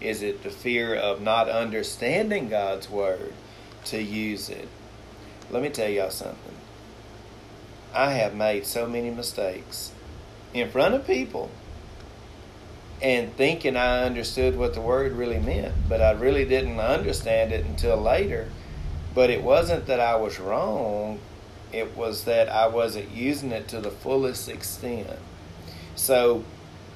Is it the fear of not understanding God's Word to use it? Let me tell y'all something. I have made so many mistakes in front of people and thinking I understood what the Word really meant, but I really didn't understand it until later. But it wasn't that I was wrong, it was that I wasn't using it to the fullest extent. So,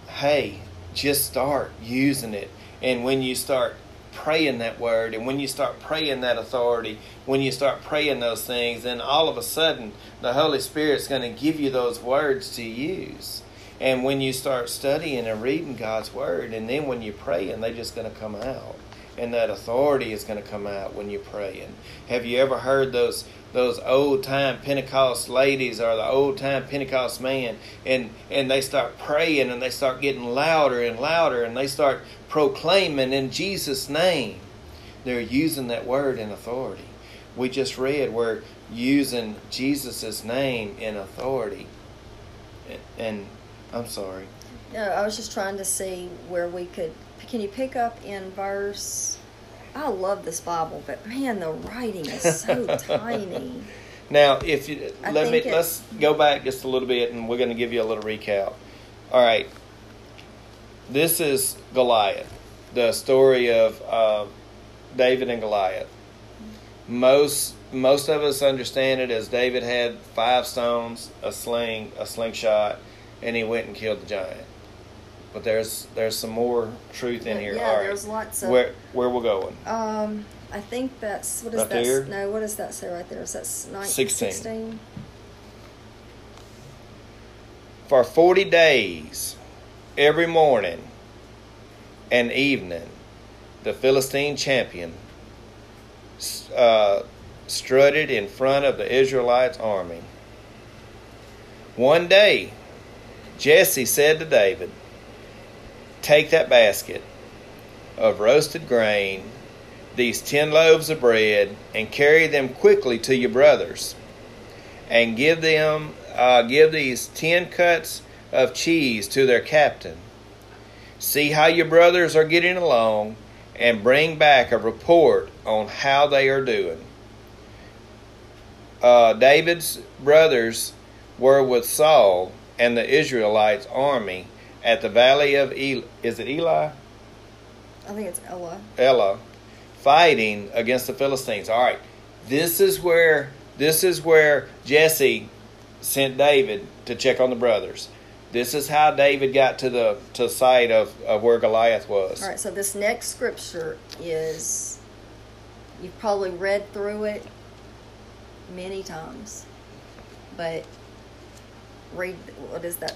hey, just start using it. And when you start praying that word, and when you start praying that authority, when you start praying those things, then all of a sudden the Holy Spirit's going to give you those words to use. And when you start studying and reading God's word, and then when you pray, and they're just going to come out and that authority is going to come out when you're praying. Have you ever heard those those old time Pentecost ladies or the old time Pentecost man and and they start praying and they start getting louder and louder and they start proclaiming in Jesus name. They're using that word in authority. We just read we're using Jesus' name in authority. And, and I'm sorry. No, I was just trying to see where we could. Can you pick up in verse? I love this Bible, but man, the writing is so tiny. Now, if you I let me it- let's go back just a little bit, and we're going to give you a little recap. All right, this is Goliath, the story of uh, David and Goliath. Most most of us understand it as David had five stones, a sling, a slingshot, and he went and killed the giant. But there's there's some more truth in here. Yeah, All right, there's lots of. where where we're going? Um, I think that's what is Right that? there? No, what does that say right there? Is that s- nine, 16. 16? For 40 days, every morning and evening, the Philistine champion uh, strutted in front of the Israelites' army. One day, Jesse said to David, Take that basket of roasted grain, these ten loaves of bread, and carry them quickly to your brothers and give them uh, give these ten cuts of cheese to their captain. See how your brothers are getting along, and bring back a report on how they are doing. Uh, David's brothers were with Saul and the Israelites' army at the valley of El- is it Eli? I think it's Ella. Ella fighting against the Philistines. All right, this is where this is where Jesse sent David to check on the brothers. This is how David got to the to the site of, of where Goliath was. All right, so this next scripture is you've probably read through it many times, but read what is that?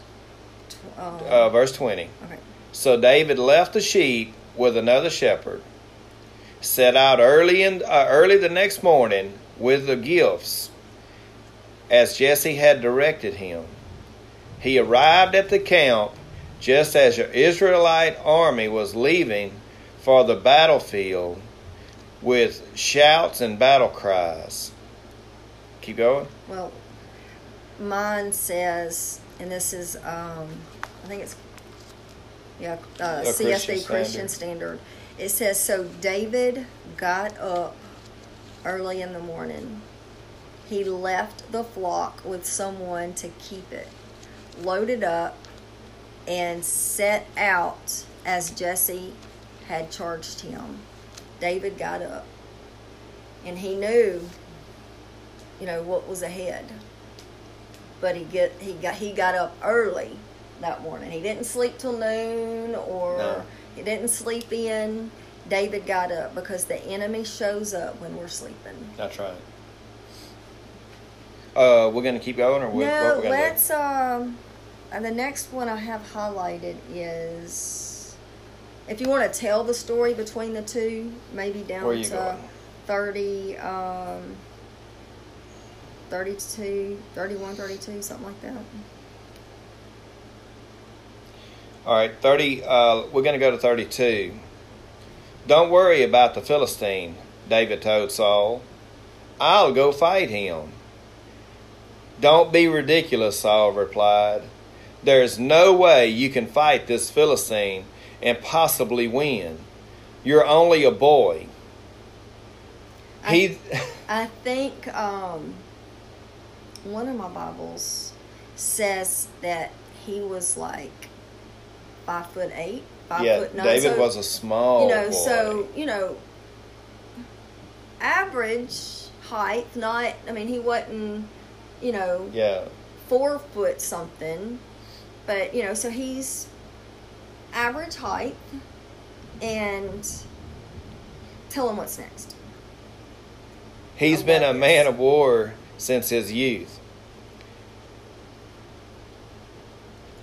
Um, Uh, verse 20. okay. So David left the sheep with another shepherd, set out early in uh, early the next morning with the gifts, as Jesse had directed him. He arrived at the camp just as the Israelite army was leaving for the battlefield with shouts and battle cries. Keep going. Well, mine says, and this is, um, I think it's, yeah, uh, Christian Christian Standard. It says, so David got up early in the morning. He left the flock with someone to keep it, loaded up, and set out as Jesse had charged him. David got up, and he knew you know what was ahead. But he get he got he got up early that morning. He didn't sleep till noon or No. he didn't sleep in. David got up because the enemy shows up when we're sleeping. That's right. Uh, we're gonna keep going, or no, what let's um and the next one I have highlighted is if you want to tell the story between the two, maybe down to going? 30 um 32 31 32 something like that? All right, thirty. Uh, we're gonna go to thirty-two. Don't worry about the Philistine, David told Saul. I'll go fight him. Don't be ridiculous, Saul replied. There's no way you can fight this Philistine and possibly win. You're only a boy. He. I think um, one of my Bibles says that he was like five foot eight, five yeah, foot nine. David so, was a small you know, boy. so you know, average height. Not, I mean, he wasn't, you know, yeah, four foot something, but you know, so he's average height. And tell him what's next. He's been a man of war since his youth.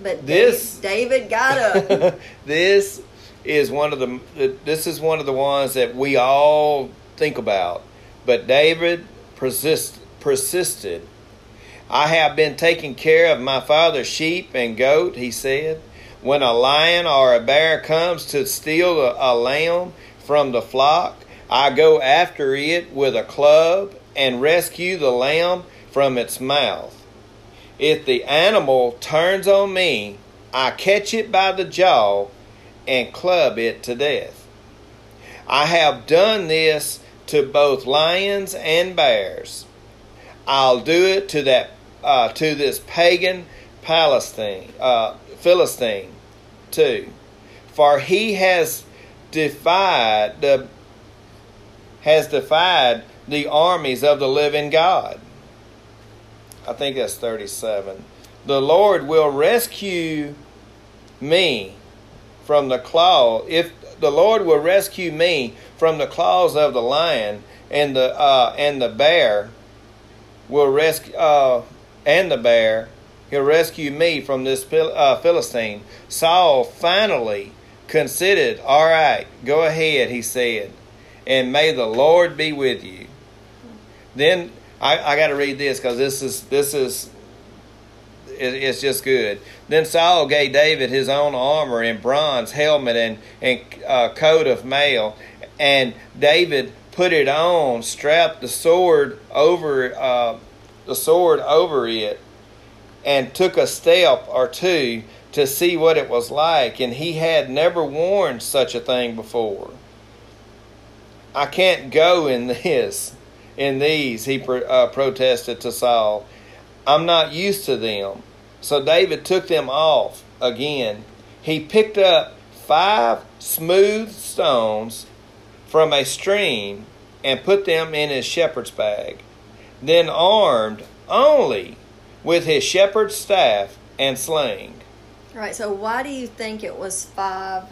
But This- David, David got up. this is one of the this is one of the ones that we all think about. But David persist, persisted. I have been taking care of my father's sheep and goat, he said. When a lion or a bear comes to steal a, a lamb from the flock, I go after it with a club and rescue the lamb from its mouth. If the animal turns on me, I catch it by the jaw and club it to death. I have done this to both lions and bears. I'll do it to that uh, to this pagan Palestine uh, Philistine too, for he has defied the has defied the armies of the living God. I think that's 37. The Lord will rescue me from the claw. If the Lord will rescue me from the claws of the lion and the uh, and the bear will rescue uh, and the bear, he'll rescue me from this uh, Philistine. Saul finally considered, "All right, go ahead," he said, "and may the Lord be with you." Then I, I got to read this because this is this is it, it's just good. Then Saul gave David his own armor and bronze helmet and and uh, coat of mail, and David put it on, strapped the sword over uh, the sword over it, and took a step or two to see what it was like. And he had never worn such a thing before. I can't go in this, in these, he pro- uh, protested to Saul. I'm not used to them. So David took them off again. He picked up five smooth stones from a stream and put them in his shepherd's bag. Then, armed only with his shepherd's staff and sling. All right. So why do you think it was five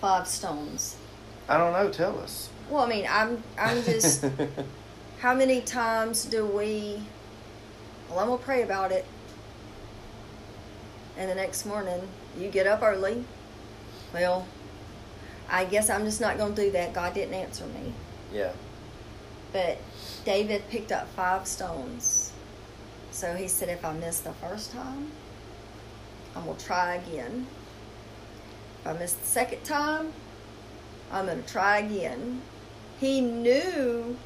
five stones? I don't know. Tell us. Well, I mean, I'm I'm just how many times do we Well, I'm gonna pray about it. And the next morning, you get up early. Well, I guess I'm just not gonna do that. God didn't answer me. Yeah. But David picked up five stones. So he said, if I miss the first time, I'm going to try again. If I miss the second time, I'm going to try again. He knew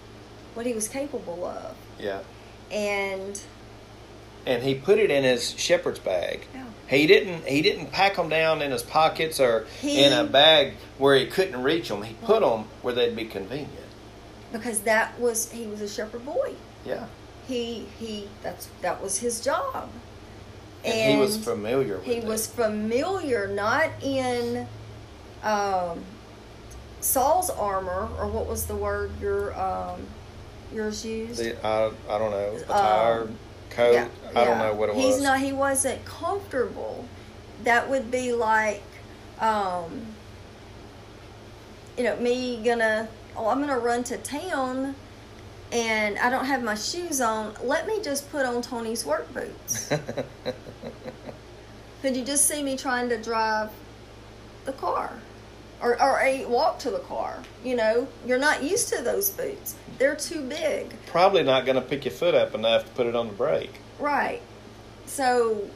what he was capable of. Yeah. And And he put it in his shepherd's bag. Yeah. He didn't. He didn't pack them down in his pockets or He- in a bag where he couldn't reach them. He put them where they'd be convenient. because that was he was a shepherd boy. Yeah. He he that's that was his job. And, he was familiar with he it. was familiar not in um, Saul's armor or what was the word your um, yours used The, I, I don't know. Attire, Um, coat. Yeah, I don't know what it he's was. He's not he wasn't comfortable that would be like um, you know me gonna oh i'm gonna run to town and i don't have my shoes on let me just put on tony's work boots Could you just see me trying to drive the car? Or, or a walk to the car? You know, you're not used to those boots. They're too big. Probably not going to pick your foot up enough to put it on the brake. Right. So,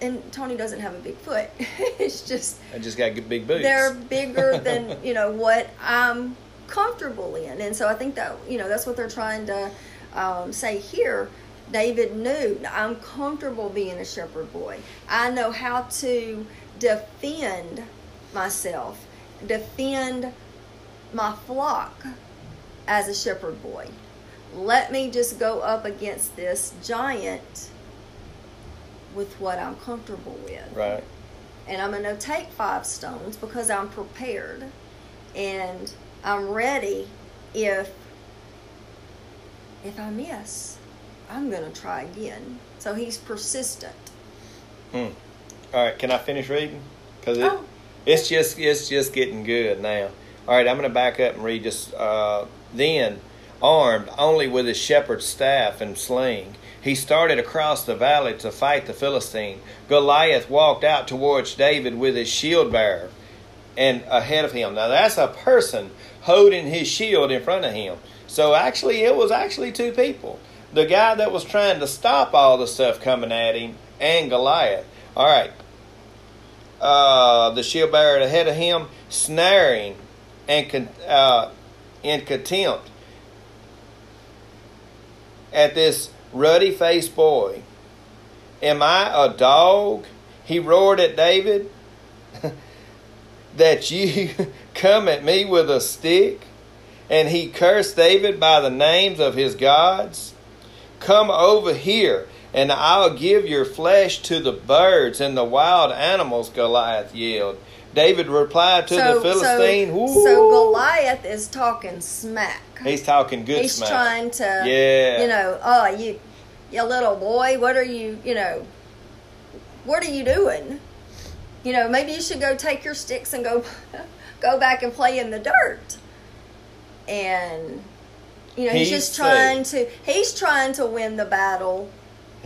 and Tony doesn't have a big foot. it's just, I just got good big boots. they're bigger than, you know, what I'm comfortable in. And so I think that, you know, that's what they're trying to um, say here. David knew I'm comfortable being a shepherd boy. I know how to defend myself, defend my flock as a shepherd boy. Let me just go up against this giant with what I'm comfortable with right. and I'm going to take five stones because I'm prepared and I'm ready if if I miss I'm going to try again so he's persistent Hmm. All right. Can I finish reading? Because it, Oh. It's just it's just getting good now. All right. I'm going to back up and read just uh, then. Armed only with his shepherd's staff and sling, he started across the valley to fight the Philistine. Goliath walked out towards David with his shield bearer and ahead of him. Now that's a person holding his shield in front of him. So actually, it was actually two people. The guy that was trying to stop all the stuff coming at him and Goliath. All right. Uh, the shield bearer ahead of him, snaring and con- uh, in contempt at this ruddy faced boy. Am I a dog? He roared at David. that you come at me with a stick? And he cursed David by the names of his gods? Come over here, and I'll give your flesh to the birds and the wild animals, Goliath yelled. David replied to the Philistine, so, so Goliath is talking smack He's talking good he's smack. trying to Yeah. you know oh you you little boy what are you you know what are you doing you know maybe you should go take your sticks and go go back and play in the dirt and you know he's, He's just trying to he's trying to win the battle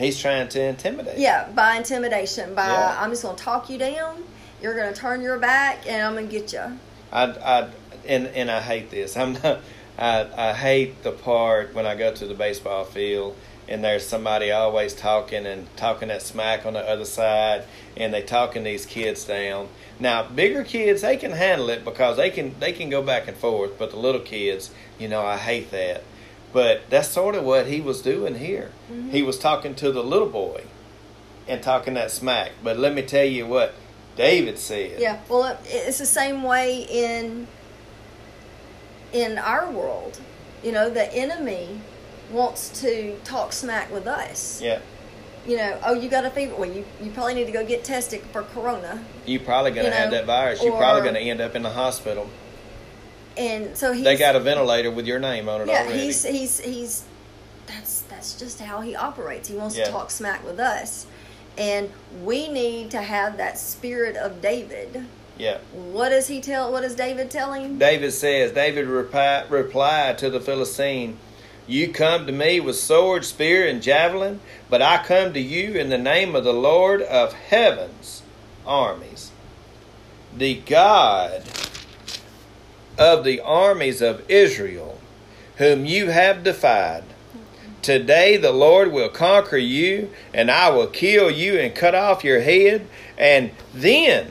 He's trying to intimidate. yeah by intimidation by Yeah. i'm just going to talk you down you're going to turn your back and i'm going to get you I, I, and and I hate this. I'm not. I, I hate the part when I go to the baseball field and there's somebody always talking and talking that smack on the other side, and they talking these kids down. Now, bigger kids they can handle it because they can they can go back and forth, but the little kids, you know, I hate that. But that's sort of what he was doing here. Mm-hmm. He was talking to the little boy and talking that smack. But let me tell you what David said. Yeah, well, it's the same way in in our world. You know, the enemy wants to talk smack with us. Yeah. You know, oh, you got a fever. Well, you, you probably need to go get tested for corona. You're probably going to You have that virus. You're probably going to end up in the hospital. And so he's They got a ventilator with your name on it yeah, already. he's he's he's that's that's just how he operates. He wants Yeah. to talk smack with us, and we need to have that spirit of David. yeah. What does he tell? What is David telling? David says, David reply, replied to the Philistine, You come to me with sword, spear, and javelin, but I come to you in the name of the Lord of heaven's armies, the God of the armies of Israel, whom you have defied. Today the Lord will conquer you, and I will kill you and cut off your head, and then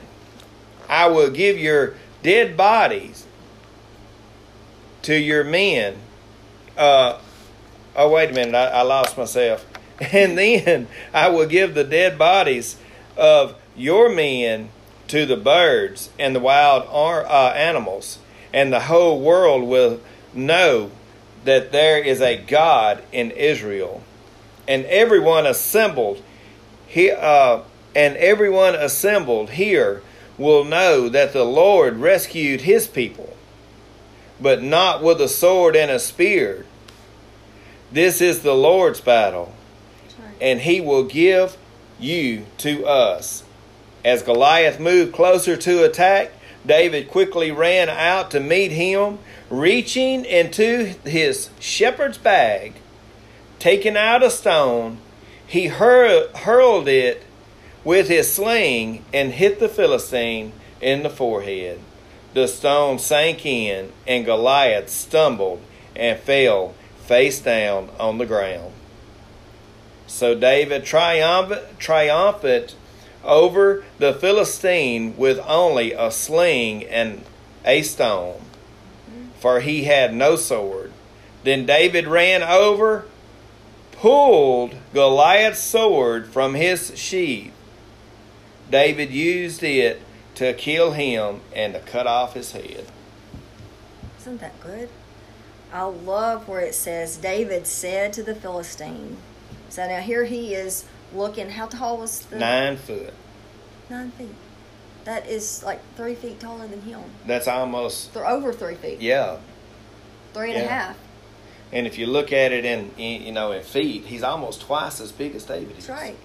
I will give your dead bodies to your men. Uh, oh, wait a minute, I, I lost myself. And then I will give the dead bodies of your men to the birds and the wild uh, animals, and the whole world will know that there is a God in Israel. And everyone assembled, he, uh, and everyone assembled here will know that the Lord rescued his people, but not with a sword and a spear. This is the Lord's battle, and he will give you to us. As Goliath moved closer to attack, David quickly ran out to meet him, reaching into his shepherd's bag, taking out a stone, he hur- hurled it with his sling and hit the Philistine in the forehead. The stone sank in, and Goliath stumbled and fell face down on the ground. So David triumphant, triumphant over the Philistine with only a sling and a stone, for he had no sword. Then David ran over, pulled Goliath's sword from his sheath, David used it to kill him and to cut off his head. Isn't that good? I love where it says, David said to the Philistine. So now here he is looking, how tall was the. Nine foot. Nine feet. That is like three feet taller than him. That's almost. They're over three feet. Yeah. Three and yeah. a half. And if you look at it in, in, you know in feet, he's almost twice as big as David is. That's right.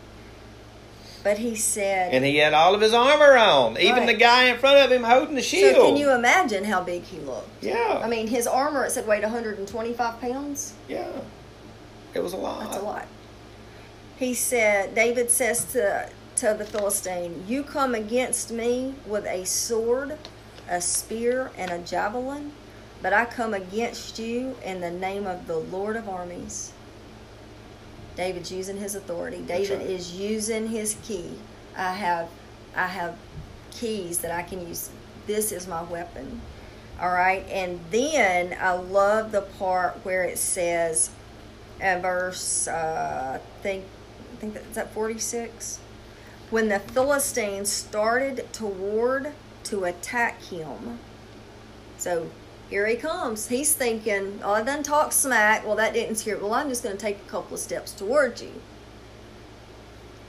But he said. And he had all of his armor on. Even Right. the guy in front of him holding the shield. So can you imagine how big he looked? Yeah. I mean, his armor it said weighed 125 pounds. Yeah. It was a lot. That's a lot. He said, David says to to the Philistine, "You come against me with a sword, a spear, and a javelin, but I come against you in the name of the Lord of armies." David's using his authority. David right. is using his key. I have I have keys that I can use. This is my weapon. All right. And then I love the part where it says verse uh, I think I think that's at 46 when the Philistines started toward to attack him. So here he comes. He's thinking, oh, I done talk smack. Well, that didn't scare. Well, I'm just going to take a couple of steps towards you.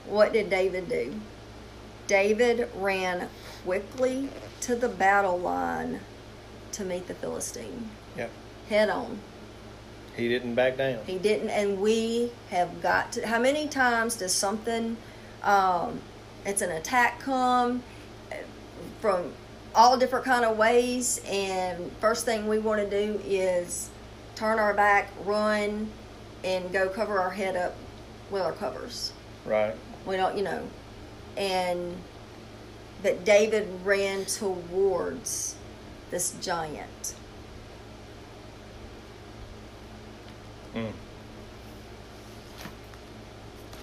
What did David do? David ran quickly to the battle line to meet the Philistine Yep. head on. He didn't back down. He didn't, and we have got to. How many times does something, um, it's an attack come uh, from all different kind of ways, and first thing we want to do is turn our back, run, and go cover our head up with our covers. Right. We don't, you know, and but David ran towards this giant. Mm.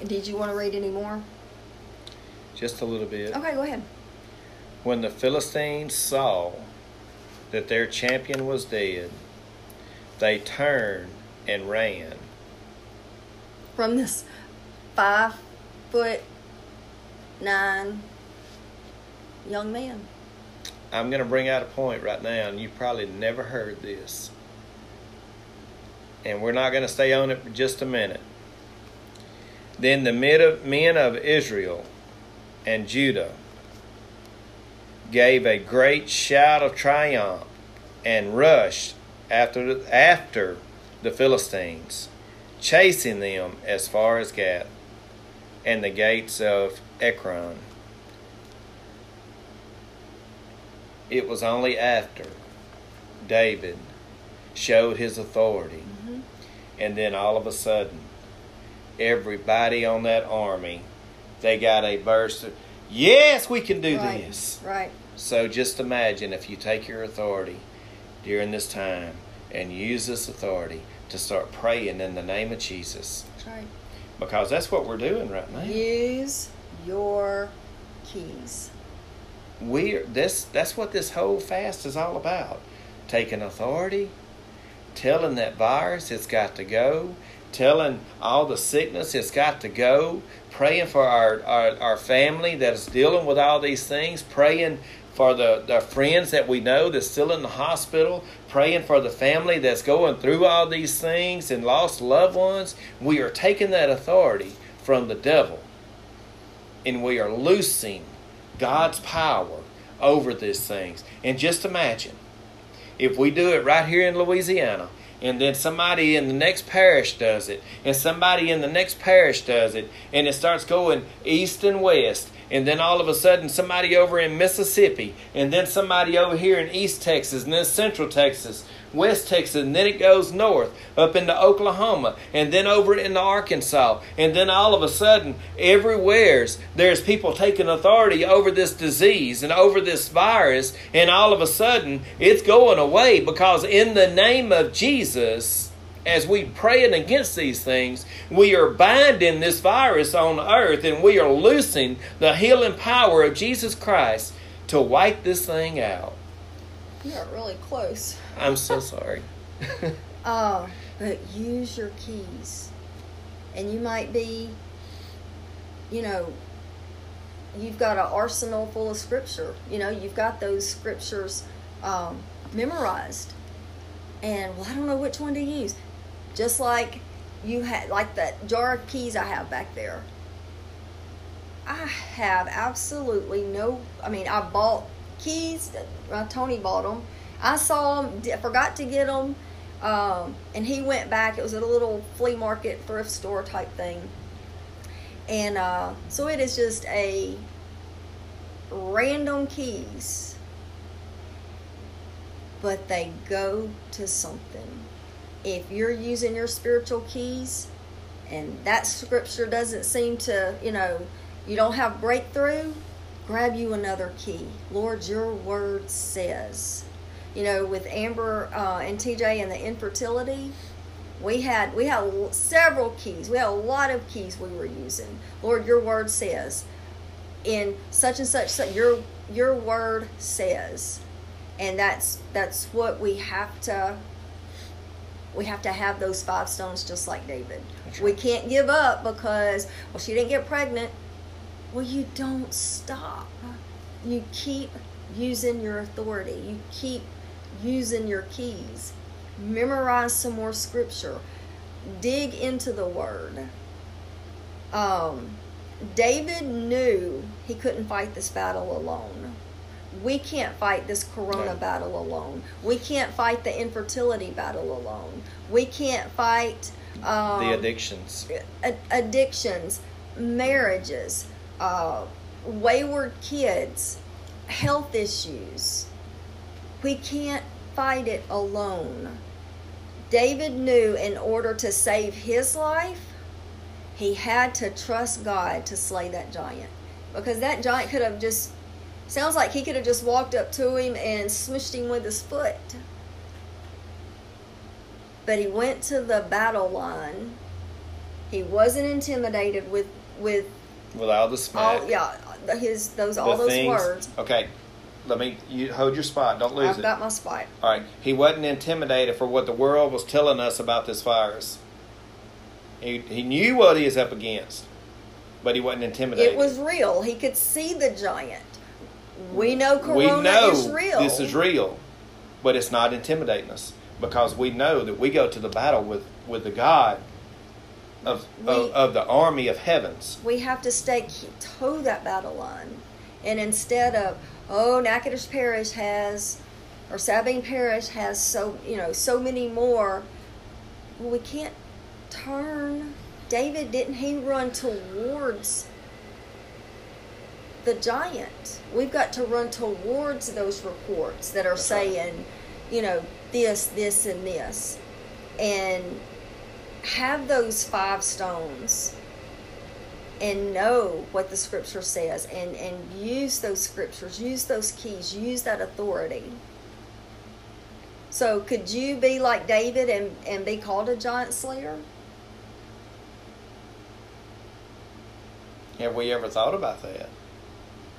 Did you want to read any more? Just a little bit. Okay, go ahead. When the Philistines saw that their champion was dead, they turned and ran. From this five foot nine young man. I'm going to bring out a point right now, and you probably never heard this. And we're not going to stay on it for just a minute. Then the men of, Israel and Judah gave a great shout of triumph and rushed after the, after the Philistines, chasing them as far as Gath and the gates of Ekron. It was only after David showed his authority And then all of a sudden, everybody on that army, they got a burst of, yes, we can do right. this. Right. So just imagine if you take your authority during this time and use this authority to start praying in the name of Jesus. That's right. Because that's what we're doing right now. Use your keys. We this that's what this whole fast is all about. Taking authority, telling that virus it's got to go, telling all the sickness it's got to go, praying for our, our, our family that is dealing with all these things, praying for the, the friends that we know that's still in the hospital, praying for the family that's going through all these things and lost loved ones. We are taking that authority from the devil and we are loosing God's power over these things. And just imagine if we do it right here in Louisiana and then somebody in the next parish does it, and somebody in the next parish does it, and it starts going east and west, and then all of a sudden somebody over in Mississippi, and then somebody over here in East Texas, and then Central Texas, West Texas, and then it goes north up into Oklahoma, and then over into Arkansas, and then all of a sudden, everywhere's there's people taking authority over this disease and over this virus, and all of a sudden it's going away because in the name of Jesus, as we praying against these things, we are binding this virus on earth and we are loosing the healing power of Jesus Christ to wipe this thing out. You're really close. I'm so sorry. uh, but use your keys. And you might be, you know, you've got an arsenal full of scripture. You know, you've got those scriptures um, memorized. And well, I don't know which one to use. Just like you had, like that jar of keys I have back there. I have absolutely no. I mean, I bought keys. Uh, Tony bought them. I saw them. Forgot to get them. Um, and he went back. It was at a little flea market, thrift store type thing. And uh, so it is just a random keys, but they go to something. If you're using your spiritual keys and that scripture doesn't seem to, you know, you don't have breakthrough, grab you another key. Lord, your word says. You know, with Amber uh, and TJ and the infertility, we had we had several keys. We had a lot of keys we were using. Lord, your word says in such and such, such your your word says. And that's that's what we have to we have to have those five stones just like David. Right. We can't give up because well she didn't get pregnant. Well, you don't stop. You keep using your authority. You keep using your keys. Memorize some more scripture. Dig into the word. Um, David knew he couldn't fight this battle alone. We can't fight this corona battle alone. We can't fight the infertility battle alone. We can't fight um, the addictions. Addictions, marriages, uh, wayward kids, health issues. We can't fight it alone. David knew in order to save his life, he had to trust God to slay that giant. Because that giant could have just, sounds like he could have just walked up to him and smushed him with his foot. But he went to the battle line. He wasn't intimidated with with without the smack. All, yeah, his those all those things, words. Okay, let me you hold your spot. Don't lose I've it. I've got my spot. All right. He wasn't intimidated for what the world was telling us about this virus. He he knew what he was up against, but he wasn't intimidated. It was real. He could see the giant. We know Corona we know is real. This is real, but it's not intimidating us because we know that we go to the battle with with the God of, we, of, of, the army of heavens. We have to stay toe that battle line, and instead of oh Natchitoches Parish has or Sabine Parish has so you know so many more. Well, we can't turn. David didn't he run towards the giant? We've got to run towards those reports that are saying, you know, this, this, and this, and have those five stones and know what the scripture says and, and use those scriptures, use those keys, use that authority. So could you be like David and, and be called a giant slayer? Have we ever thought about that?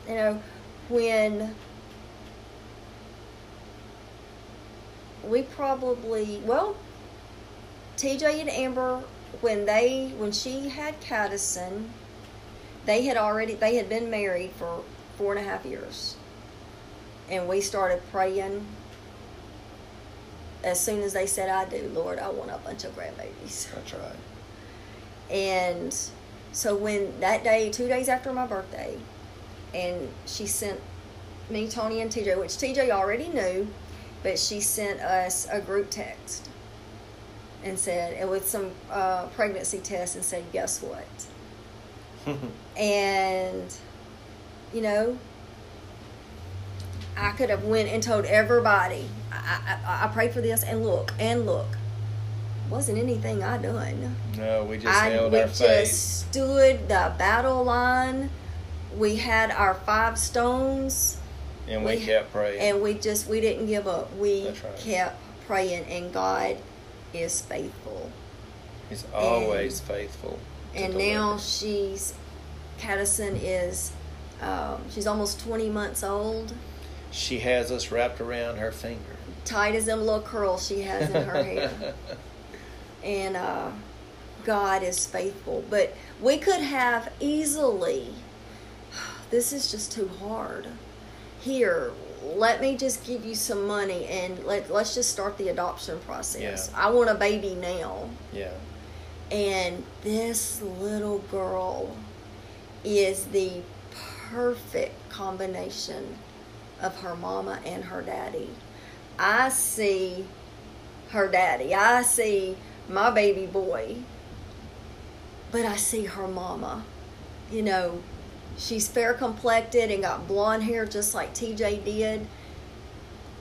You know, when we probably well, TJ and Amber when they when she had Caddison, they had already they had been married for four and a half years, and we started praying. As soon as they said, "I do, Lord, I want a bunch of grandbabies," That's right. and so when that day, two days after my birthday, and she sent me, Tony, and TJ, which TJ already knew, but she sent us a group text and said, and with some uh, pregnancy tests, and said, guess what? and you know, I could have went and told everybody. I, I, I prayed for this, and look, and look, wasn't anything I done. no, we just I, held we our just faith. stood the battle line. We had our five stones, And we, we- kept praying. and we just we didn't give up. We right. kept praying, and God is faithful. He's always faithful. And deliver. now she's Caddison is um, she's almost twenty months old. she has us wrapped around her finger. Tight as them little curls she has in her hair. and uh, God is faithful. But we could have easily, this is just too hard. Here, let me just give you some money and let, let's just start the adoption process. Yeah. I want a baby now. yeah. And this little girl is the perfect combination of her mama and her daddy. I see her daddy. I see my baby boy. But I see her mama. You know, she's fair complected and got blonde hair just like TJ did.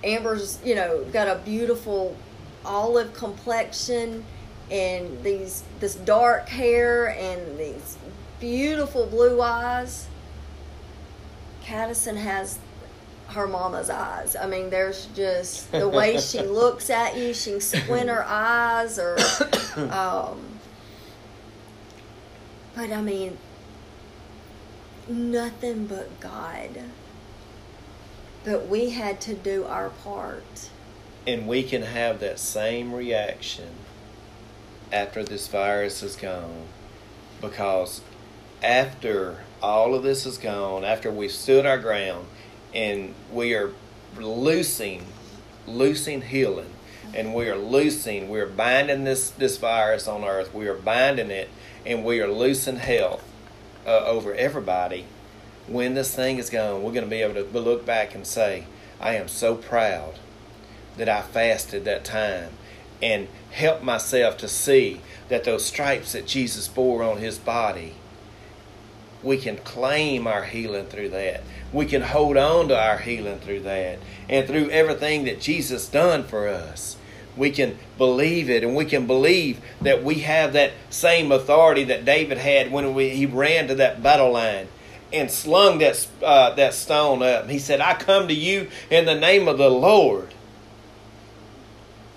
Amber's, you know, got a beautiful olive complexion and these this dark hair and these beautiful blue eyes. Caddison has her mama's eyes. I mean, there's just the way she looks at you. She can squint her eyes, or, um, but I mean, nothing but God. But we had to do our part. And we can have that same reaction after this virus is gone. Because after all of this is gone, after we've stood our ground and we are loosing, loosing healing, and we are loosing, we're binding this, this virus on earth, we are binding it, and we are loosing health uh, over everybody. When this thing is gone, we're going to be able to look back and say, I am so proud that I fasted that time and helped myself to see that those stripes that Jesus bore on his body, we can claim our healing through that. We can hold on to our healing through that. And through everything that Jesus done for us. We can believe it and we can believe that we have that same authority that David had when we, he ran to that battle line and slung that, uh, that stone up. He said, I come to you in the name of the Lord.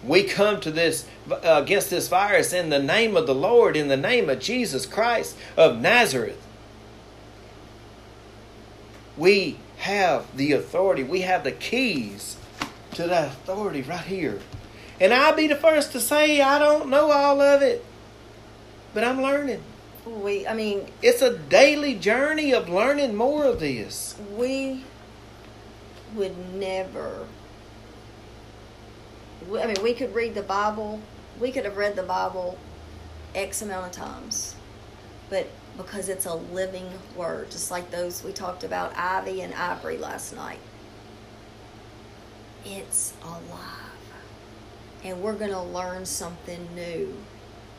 We come to this uh, against this virus in the name of the Lord, in the name of Jesus Christ of Nazareth. We have the authority. We have the keys to that authority right here. And I'll be the first to say I don't know all of it, but I'm learning. We, I mean, It's a daily journey of learning more of this. we would never. I mean, we could read the Bible. We could have read the Bible X amount of times, but because it's a living word, just like those we talked about, Ivy and Ivory last night. It's alive, and we're going to learn something new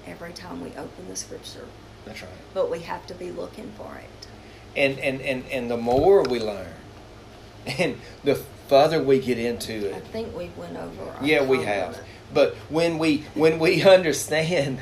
every time we open the Scripture. That's right. But we have to be looking for it. And and and and the more we learn, and the further we get into it. I think we went over. Our yeah, we have. But when we when we understand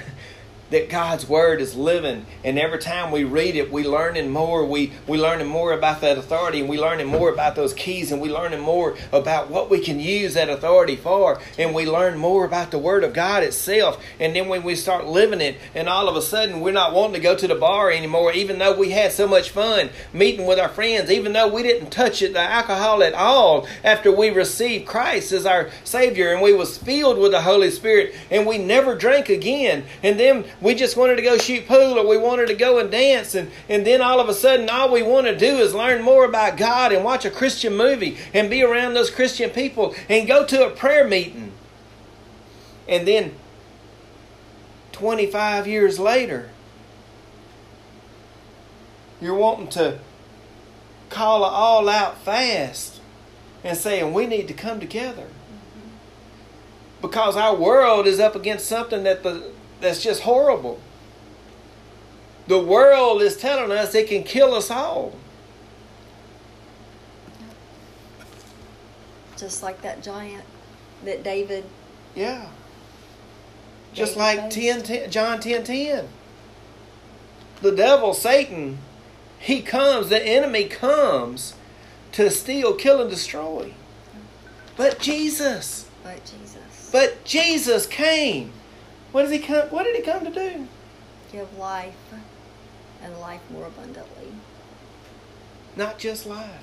that God's word is living. And every time we read it we learning more. We we learning more about that authority and we learning more about those keys and we learning more about what we can use that authority for and we learn more about the word of God itself. And then when we start living it and all of a sudden we're not wanting to go to the bar anymore even though we had so much fun meeting with our friends even though we didn't touch it the alcohol at all after we received Christ as our savior and we was filled with the Holy Spirit and we never drank again. And then we just wanted to go shoot pool or we wanted to go and dance and, and then all of a sudden all we want to do is learn more about God and watch a Christian movie and be around those Christian people and go to a prayer meeting. And then 25 years later, you're wanting to call it all out fast and saying we need to come together mm-hmm. because our world is up against something that the that's just horrible. The world is telling us it can kill us all. Just like that giant that David. Yeah. Just like 10, 10, John 10 10. The devil, Satan, he comes, the enemy comes to steal, kill, and destroy. But Jesus. But Jesus. But Jesus came what does he come? What did he come to do? Give life, and life more abundantly. Not just life,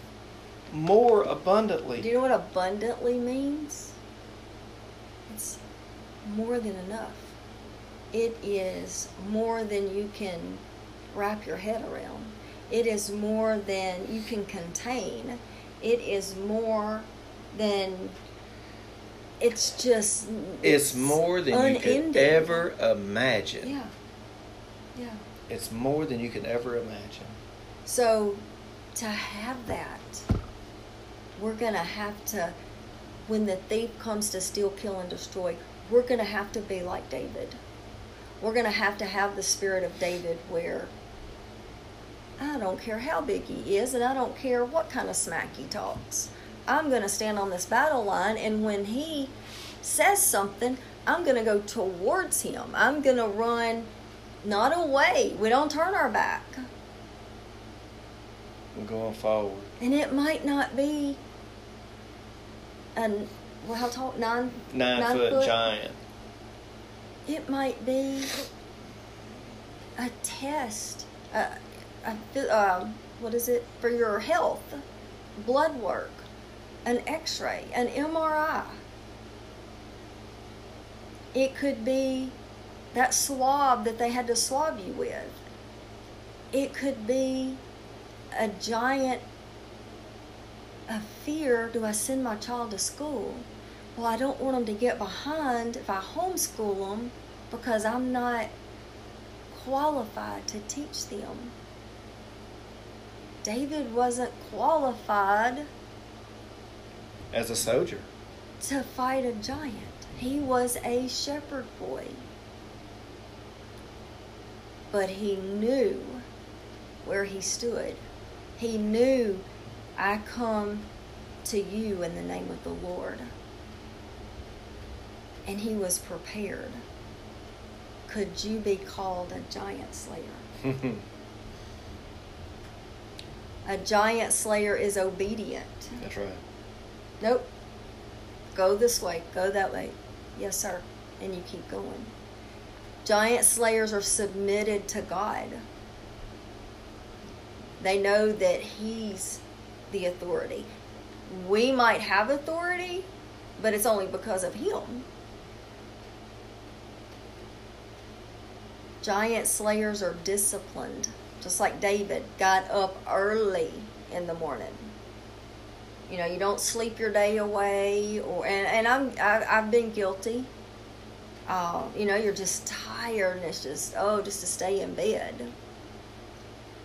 more abundantly. Do you know what abundantly means? It's more than enough. It is more than you can wrap your head around. It is more than you can contain. It is more than it's just it's, it's more than unending. you could ever imagine. Yeah. Yeah. It's more than you can ever imagine. So to have that, we're going to have to when the thief comes to steal, kill and destroy, we're going to have to be like David. We're going to have to have the spirit of David where I don't care how big he is and I don't care what kind of smack he talks. I'm going to stand on this battle line, and when he says something, I'm going to go towards him. I'm going to run not away. We don't turn our back. We're going forward. And it might not be an well, how tall? Nine. Nine, nine foot, foot giant. It might be a test. Uh, um, what is it for your health? Blood work an x ray, an MRI. It could be that swab that they had to swab you with. It could be a giant a fear do I send my child to school? Well, I don't want them to get behind if I homeschool them because I'm not qualified to teach them. David wasn't qualified as a soldier. To fight a giant. He was a shepherd boy. But he knew where he stood. He knew, I come to you in the name of the Lord. And he was prepared. Could you be called a giant slayer? a giant slayer is obedient. That's right. Nope. Go this way. Go that way. Yes, sir. And you keep going. Giant slayers are submitted to God. They know that He's the authority. We might have authority, but it's only because of Him. Giant slayers are disciplined, just like David got up early in the morning you know you don't sleep your day away or and, and i'm I, i've been guilty. Uh, you know you're just tired and it's just oh just to stay in bed.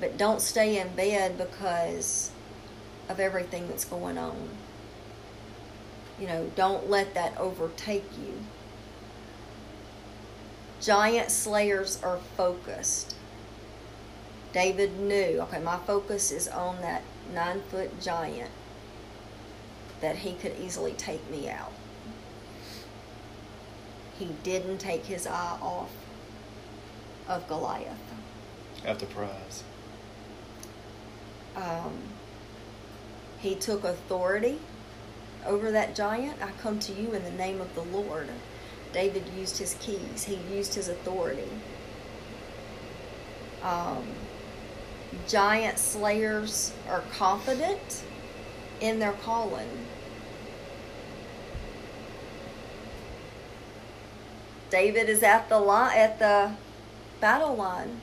But don't stay in bed because of everything that's going on. You know don't let that overtake you. Giant slayers are focused. David knew okay my focus is on that nine foot giant that he could easily take me out. He didn't take his eye off of Goliath. Of the prize. Um, he took authority over that giant. I come to you in the name of the Lord. David used his keys, he used his authority. Um, giant slayers are confident in their calling. David is at the line, at the battle line,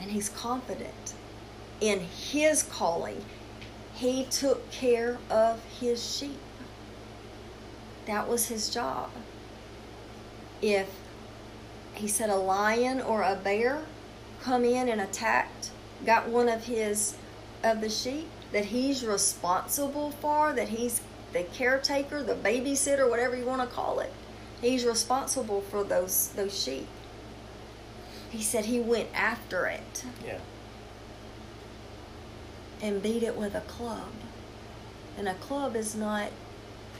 and he's confident in his calling. He took care of his sheep. That was his job. If he said a lion or a bear come in and attacked, got one of his of the sheep that he's responsible for, that he's the caretaker, the babysitter, whatever you want to call it. He's responsible for those those sheep. He said he went after it Yeah. and beat it with a club. And a club is not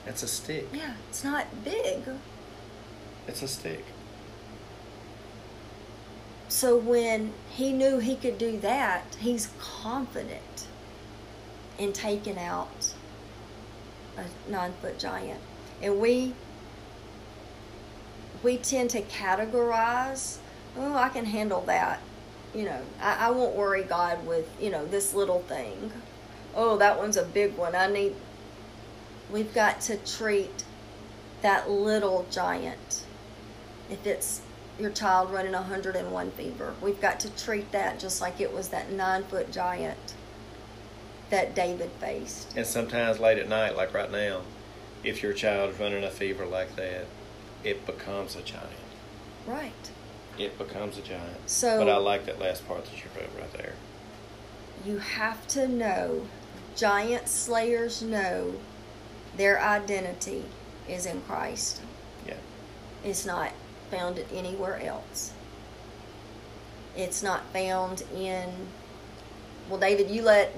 It's a stick. yeah, it's not big. It's a stick. So when he knew he could do that, he's confident in taking out a nine foot giant. And we we tend to categorize, oh, I can handle that. You know, I, I won't worry God with, you know, this little thing. Oh, that one's a big one. I need we've got to treat that little giant. If it's your child running 101 fever, we've got to treat that just like it was that nine foot giant that David faced. And sometimes late at night, like right now, if your child's running a fever like that, it becomes a giant. Right. It becomes a giant. So- but I like that last part that you wrote right there. You have to know, giant slayers know their identity is in Christ. Yeah. It's not found anywhere else. It's not found in. Well, David, you let.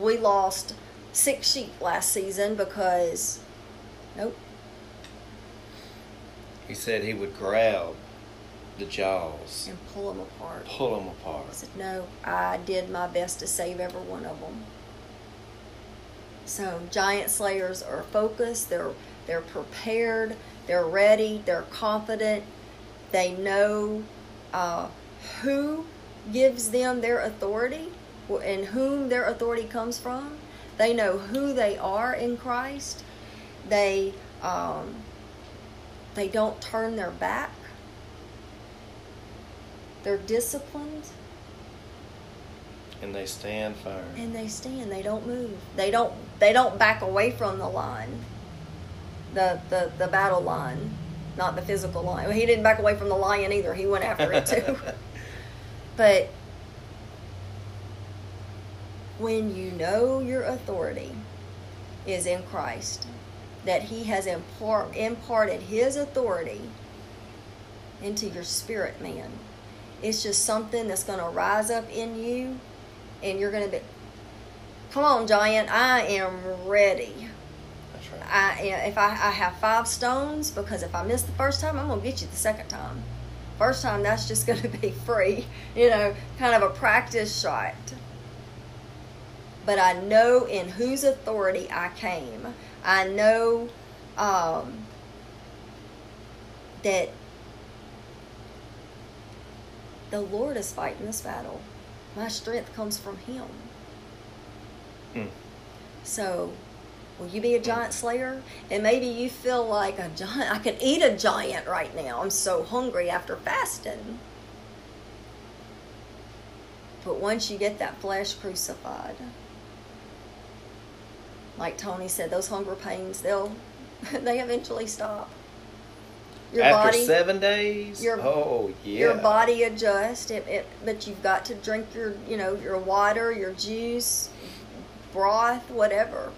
We lost six sheep last season because. Nope. He said he would grab the jaws, And pull them apart. pull them apart. I said, no, I did my best to save every one of them. So giant slayers are focused. They're they're prepared. They're ready. They're confident. They know uh, who gives them their authority and whom their authority comes from. They know who they are in Christ. They um, they don't turn their back. They're disciplined And they stand firm. and they stand. They don't move. They don't. They don't back away from the line. The the the battle line, not the physical line. Well, he didn't back away from the lion either. He went after it too. but when you know your authority is in Christ, that He has impart, imparted His authority into your spirit, man. It's just something that's going to rise up in you, and you're going to be, come on, giant, I am ready. That's right. I if I, I have five stones because if I miss the first time, I'm gonna get you the second time. First time, that's just gonna be free, you know, kind of a practice shot. But I know in whose authority I came. I know um, that the Lord is fighting this battle. My strength comes from Him. Mm. So, will you be a giant slayer? And maybe you feel like a giant. I could eat a giant right now. I'm so hungry after fasting. But once you get that flesh crucified, like Tony said, those hunger pains, they'll they eventually stop. Your After body seven days? your- oh, yeah. your body adjusts it, it, but you've got to drink your you know your water your juice broth whatever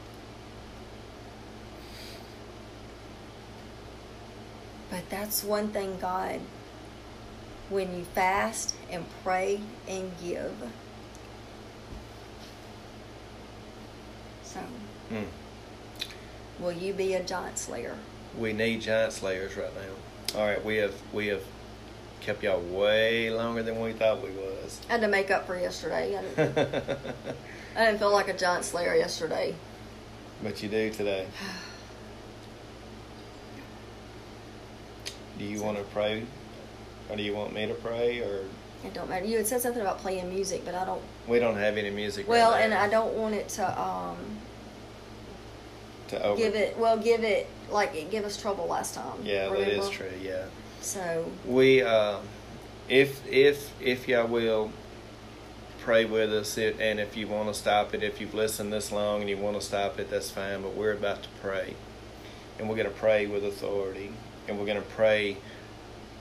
but that's one thing god when you fast and pray and give so Mm. will you be a giant slayer We need giant slayers right now. All right, we have we have kept y'all way longer than we thought we was. I had to make up for yesterday. I didn't, I didn't feel like a giant slayer yesterday. but you do today. Do you want to pray, or do you want me to pray, or It don't matter. You had said something about playing music, but I don't. we don't have any music? right Well, now and I don't want it to um to over. give it. Well, give it like it gave us trouble last time. Yeah, that is remember? true. Yeah. So We, uh, if if if y'all will pray with us, it, and if you want to stop it, if you've listened this long and you want to stop it, that's fine. But we're about to pray, and we're going to pray with authority, and we're going to pray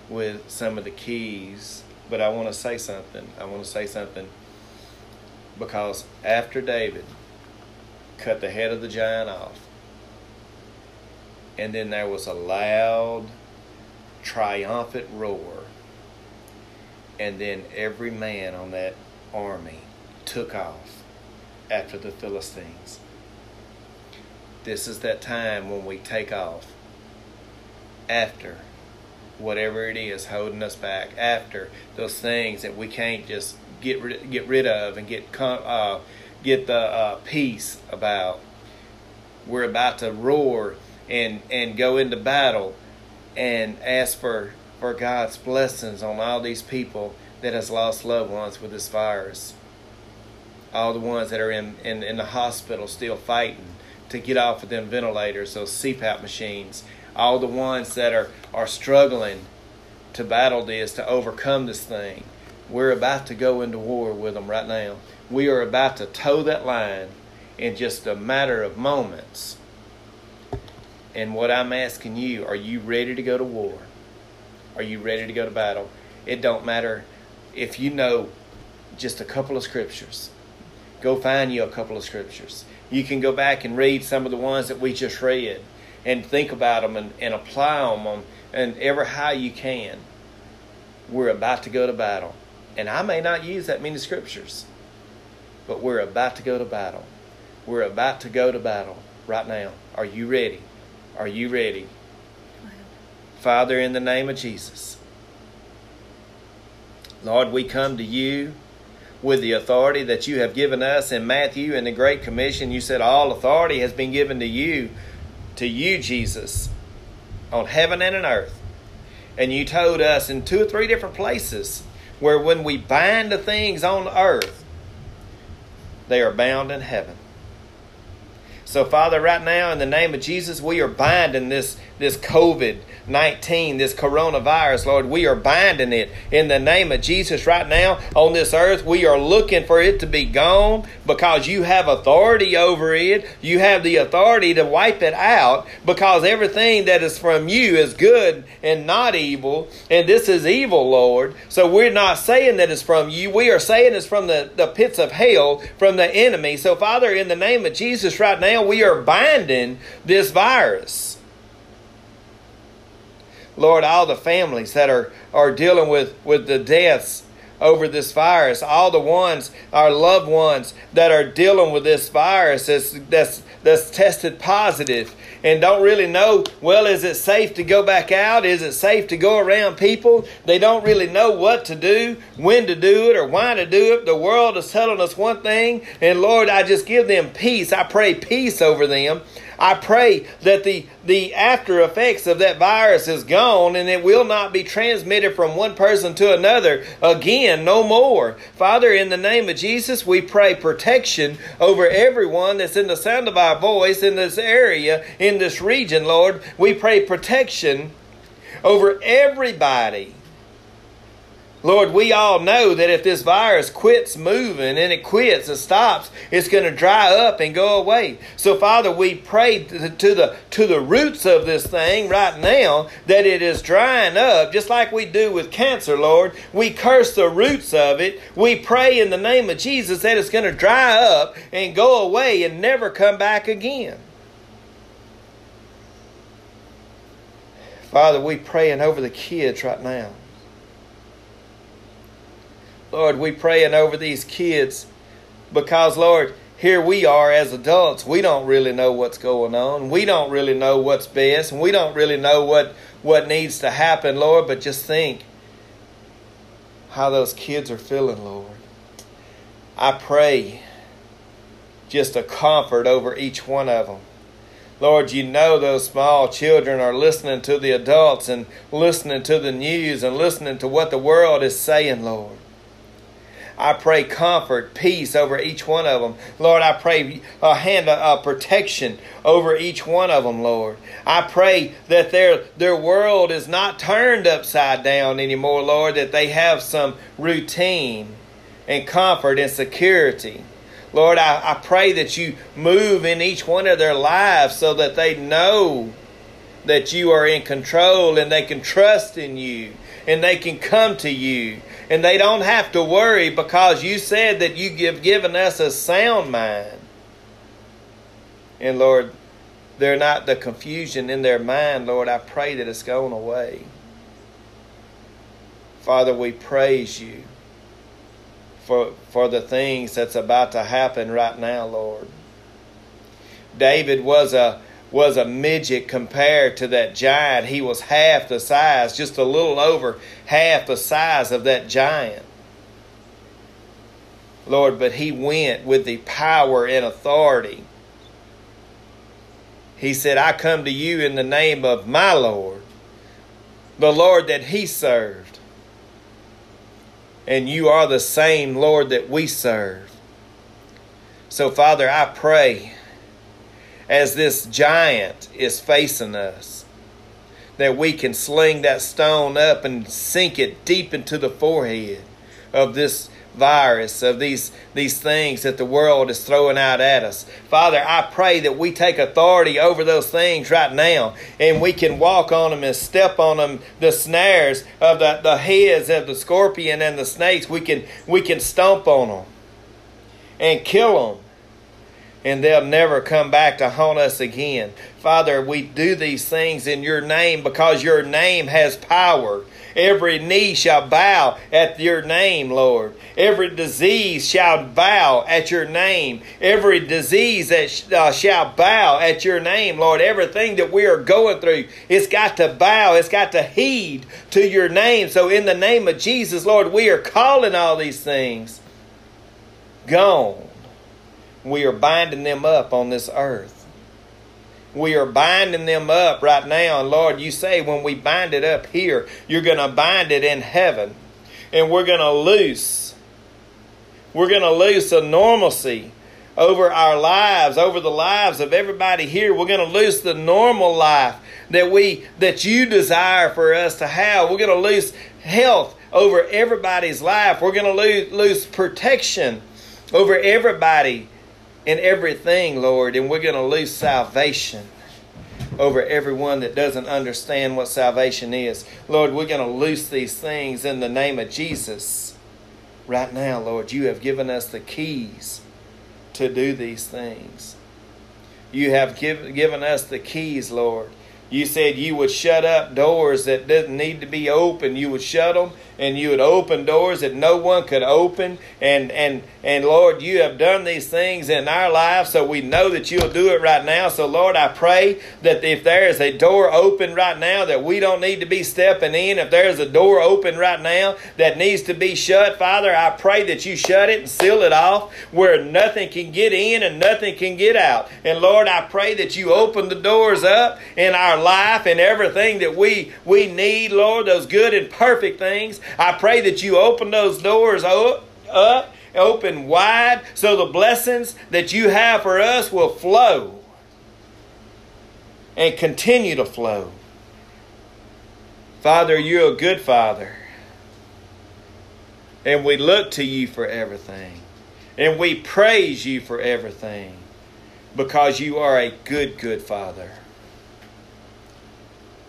with some of the keys. But I want to say something. I want to say something because after David cut the head of the giant off, and then there was a loud triumphant roar. And then every man on that army took off after the Philistines. This is that time when we take off after whatever it is holding us back, after those things that we can't just get rid, get rid of and get uh, get the uh, peace about. We're about to roar and and go into battle and ask for for God's blessings on all these people that has lost loved ones with this virus. All the ones that are in, in, in the hospital still fighting to get off of them ventilators, those CPAP machines. All the ones that are, are struggling to battle this, to overcome this thing. We're about to go into war with them right now. We are about to toe that line in just a matter of moments. And what I'm asking you, are you ready to go to war? Are you ready to go to battle? It don't matter if you know just a couple of scriptures. Go find you a couple of scriptures. You can go back and read some of the ones that we just read and think about them and, and apply them and ever how you can. We're about to go to battle. And I may not use that many scriptures, but we're about to go to battle. We're about to go to battle right now. Are you ready? Are you ready? Father, in the name of Jesus, Lord, we come to you with the authority that you have given us in Matthew and the Great Commission. You said all authority has been given to you, to you, Jesus, on heaven and on earth. And you told us in two or three different places where when we bind the things on earth, they are bound in heaven. So, Father, right now, in the name of Jesus, we are binding this, this COVID 19, this coronavirus, Lord. We are binding it in the name of Jesus right now on this earth. We are looking for it to be gone because you have authority over it. You have the authority to wipe it out because everything that is from you is good and not evil. And this is evil, Lord. So we're not saying that it's from you. We are saying it's from the, the pits of hell, from the enemy. So, Father, in the name of Jesus right now, we are binding this virus. Lord, all the families that are, are dealing with, with the deaths over this virus, all the ones, our loved ones that are dealing with this virus that's, that's, that's tested positive and don't really know, well, is it safe to go back out? Is it safe to go around people? They don't really know what to do, when to do it, or why to do it. The world is telling us one thing, and Lord, I just give them peace. I pray peace over them. I pray that the, the after effects of that virus is gone and it will not be transmitted from one person to another again, no more. Father, in the name of Jesus, we pray protection over everyone that's in the sound of our voice in this area, in this region, Lord. We pray protection over everybody. Lord, we all know that if this virus quits moving and it quits and stops, it's going to dry up and go away. So, Father, we pray to the to the roots of this thing right now that it is drying up, just like we do with cancer, Lord. We curse the roots of it. We pray in the name of Jesus that it's going to dry up and go away and never come back again. Father, we praying over the kids right now. Lord, we praying over these kids because, Lord, here we are as adults. We don't really know what's going on. We don't really know what's best, and we don't really know what, what needs to happen, Lord. But just think how those kids are feeling, Lord. I pray just a comfort over each one of them. Lord, you know those small children are listening to the adults and listening to the news and listening to what the world is saying, Lord. I pray comfort, peace over each one of them. Lord, I pray a hand of uh, protection over each one of them, Lord. I pray that their, their world is not turned upside down anymore, Lord, that they have some routine and comfort and security. Lord, I, I pray that you move in each one of their lives so that they know that you are in control and they can trust in you and they can come to you and they don't have to worry because you said that you have given us a sound mind. And Lord, they're not the confusion in their mind, Lord. I pray that it's gone away. Father, we praise you for, for the things that's about to happen right now, Lord. David was a was a midget compared to that giant. He was half the size, just a little over half the size of that giant. Lord, but he went with the power and authority. He said, I come to you in the name of my Lord, the Lord that he served. And you are the same Lord that we serve. So, Father, I pray as this giant is facing us. That we can sling that stone up and sink it deep into the forehead of this virus, of these, these things that the world is throwing out at us. Father, I pray that we take authority over those things right now and we can walk on them and step on them, the snares of the, the heads of the scorpion and the snakes. We can, we can stomp on them and kill them and they'll never come back to haunt us again. Father, we do these things in your name because your name has power. Every knee shall bow at your name, Lord. Every disease shall bow at your name. Every disease that uh, shall bow at your name, Lord. Everything that we are going through, it's got to bow. It's got to heed to your name. So, in the name of Jesus, Lord, we are calling all these things gone we are binding them up on this earth. We are binding them up right now. And Lord, you say when we bind it up here, you're going to bind it in heaven. And we're going to loose. We're going to loose a normalcy over our lives, over the lives of everybody here. We're going to lose the normal life that we that you desire for us to have. We're going to lose health over everybody's life. We're going to lose, lose protection over everybody in everything, Lord, and we're going to lose salvation over everyone that doesn't understand what salvation is. Lord, we're going to loose these things in the name of Jesus. Right now, Lord, you have given us the keys to do these things. You have give, given us the keys, Lord. You said you would shut up doors that didn't need to be open. You would shut them and you would open doors that no one could open. And, and, and Lord, you have done these things in our lives, so we know that you'll do it right now. So, Lord, I pray that if there is a door open right now that we don't need to be stepping in, if there's a door open right now that needs to be shut, Father, I pray that you shut it and seal it off where nothing can get in and nothing can get out. And Lord, I pray that you open the doors up in our life and everything that we, we need, Lord, those good and perfect things. I pray that you open those doors up, open wide, so the blessings that you have for us will flow and continue to flow. Father, you're a good Father. And we look to you for everything. And we praise you for everything because you are a good, good Father.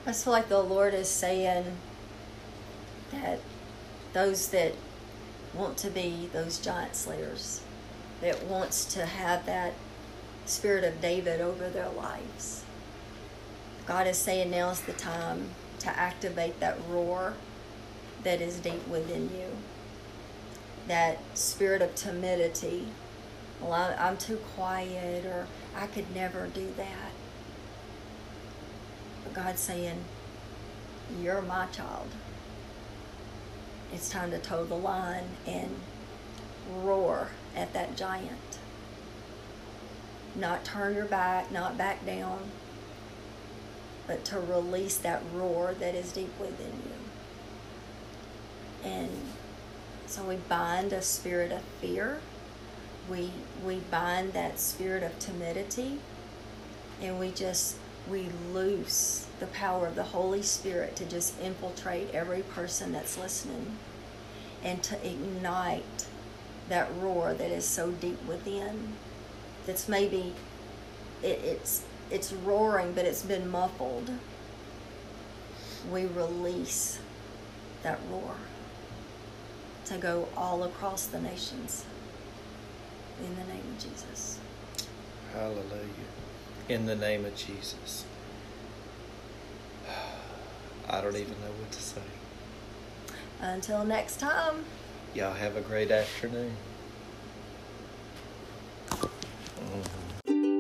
I just feel like the Lord is saying that those that want to be those giant slayers, that wants to have that spirit of David over their lives. God is saying now is the time to activate that roar that is deep within you. That spirit of timidity. Well, I'm too quiet, or I could never do that. God's saying, You're my child it's time to toe the line and roar at that giant. Not turn your back, not back down, but to release that roar that is deep within you. And so we bind a spirit of fear. We we bind that spirit of timidity and we just we loose the power of the Holy Spirit to just infiltrate every person that's listening and to ignite that roar that is so deep within. That's maybe it, it's it's roaring but it's been muffled. We release that roar to go all across the nations. In the name of jesus. Hallelujah in the name of Jesus. I don't even know what to say. Until next time. Y'all have a great afternoon. Mm-hmm.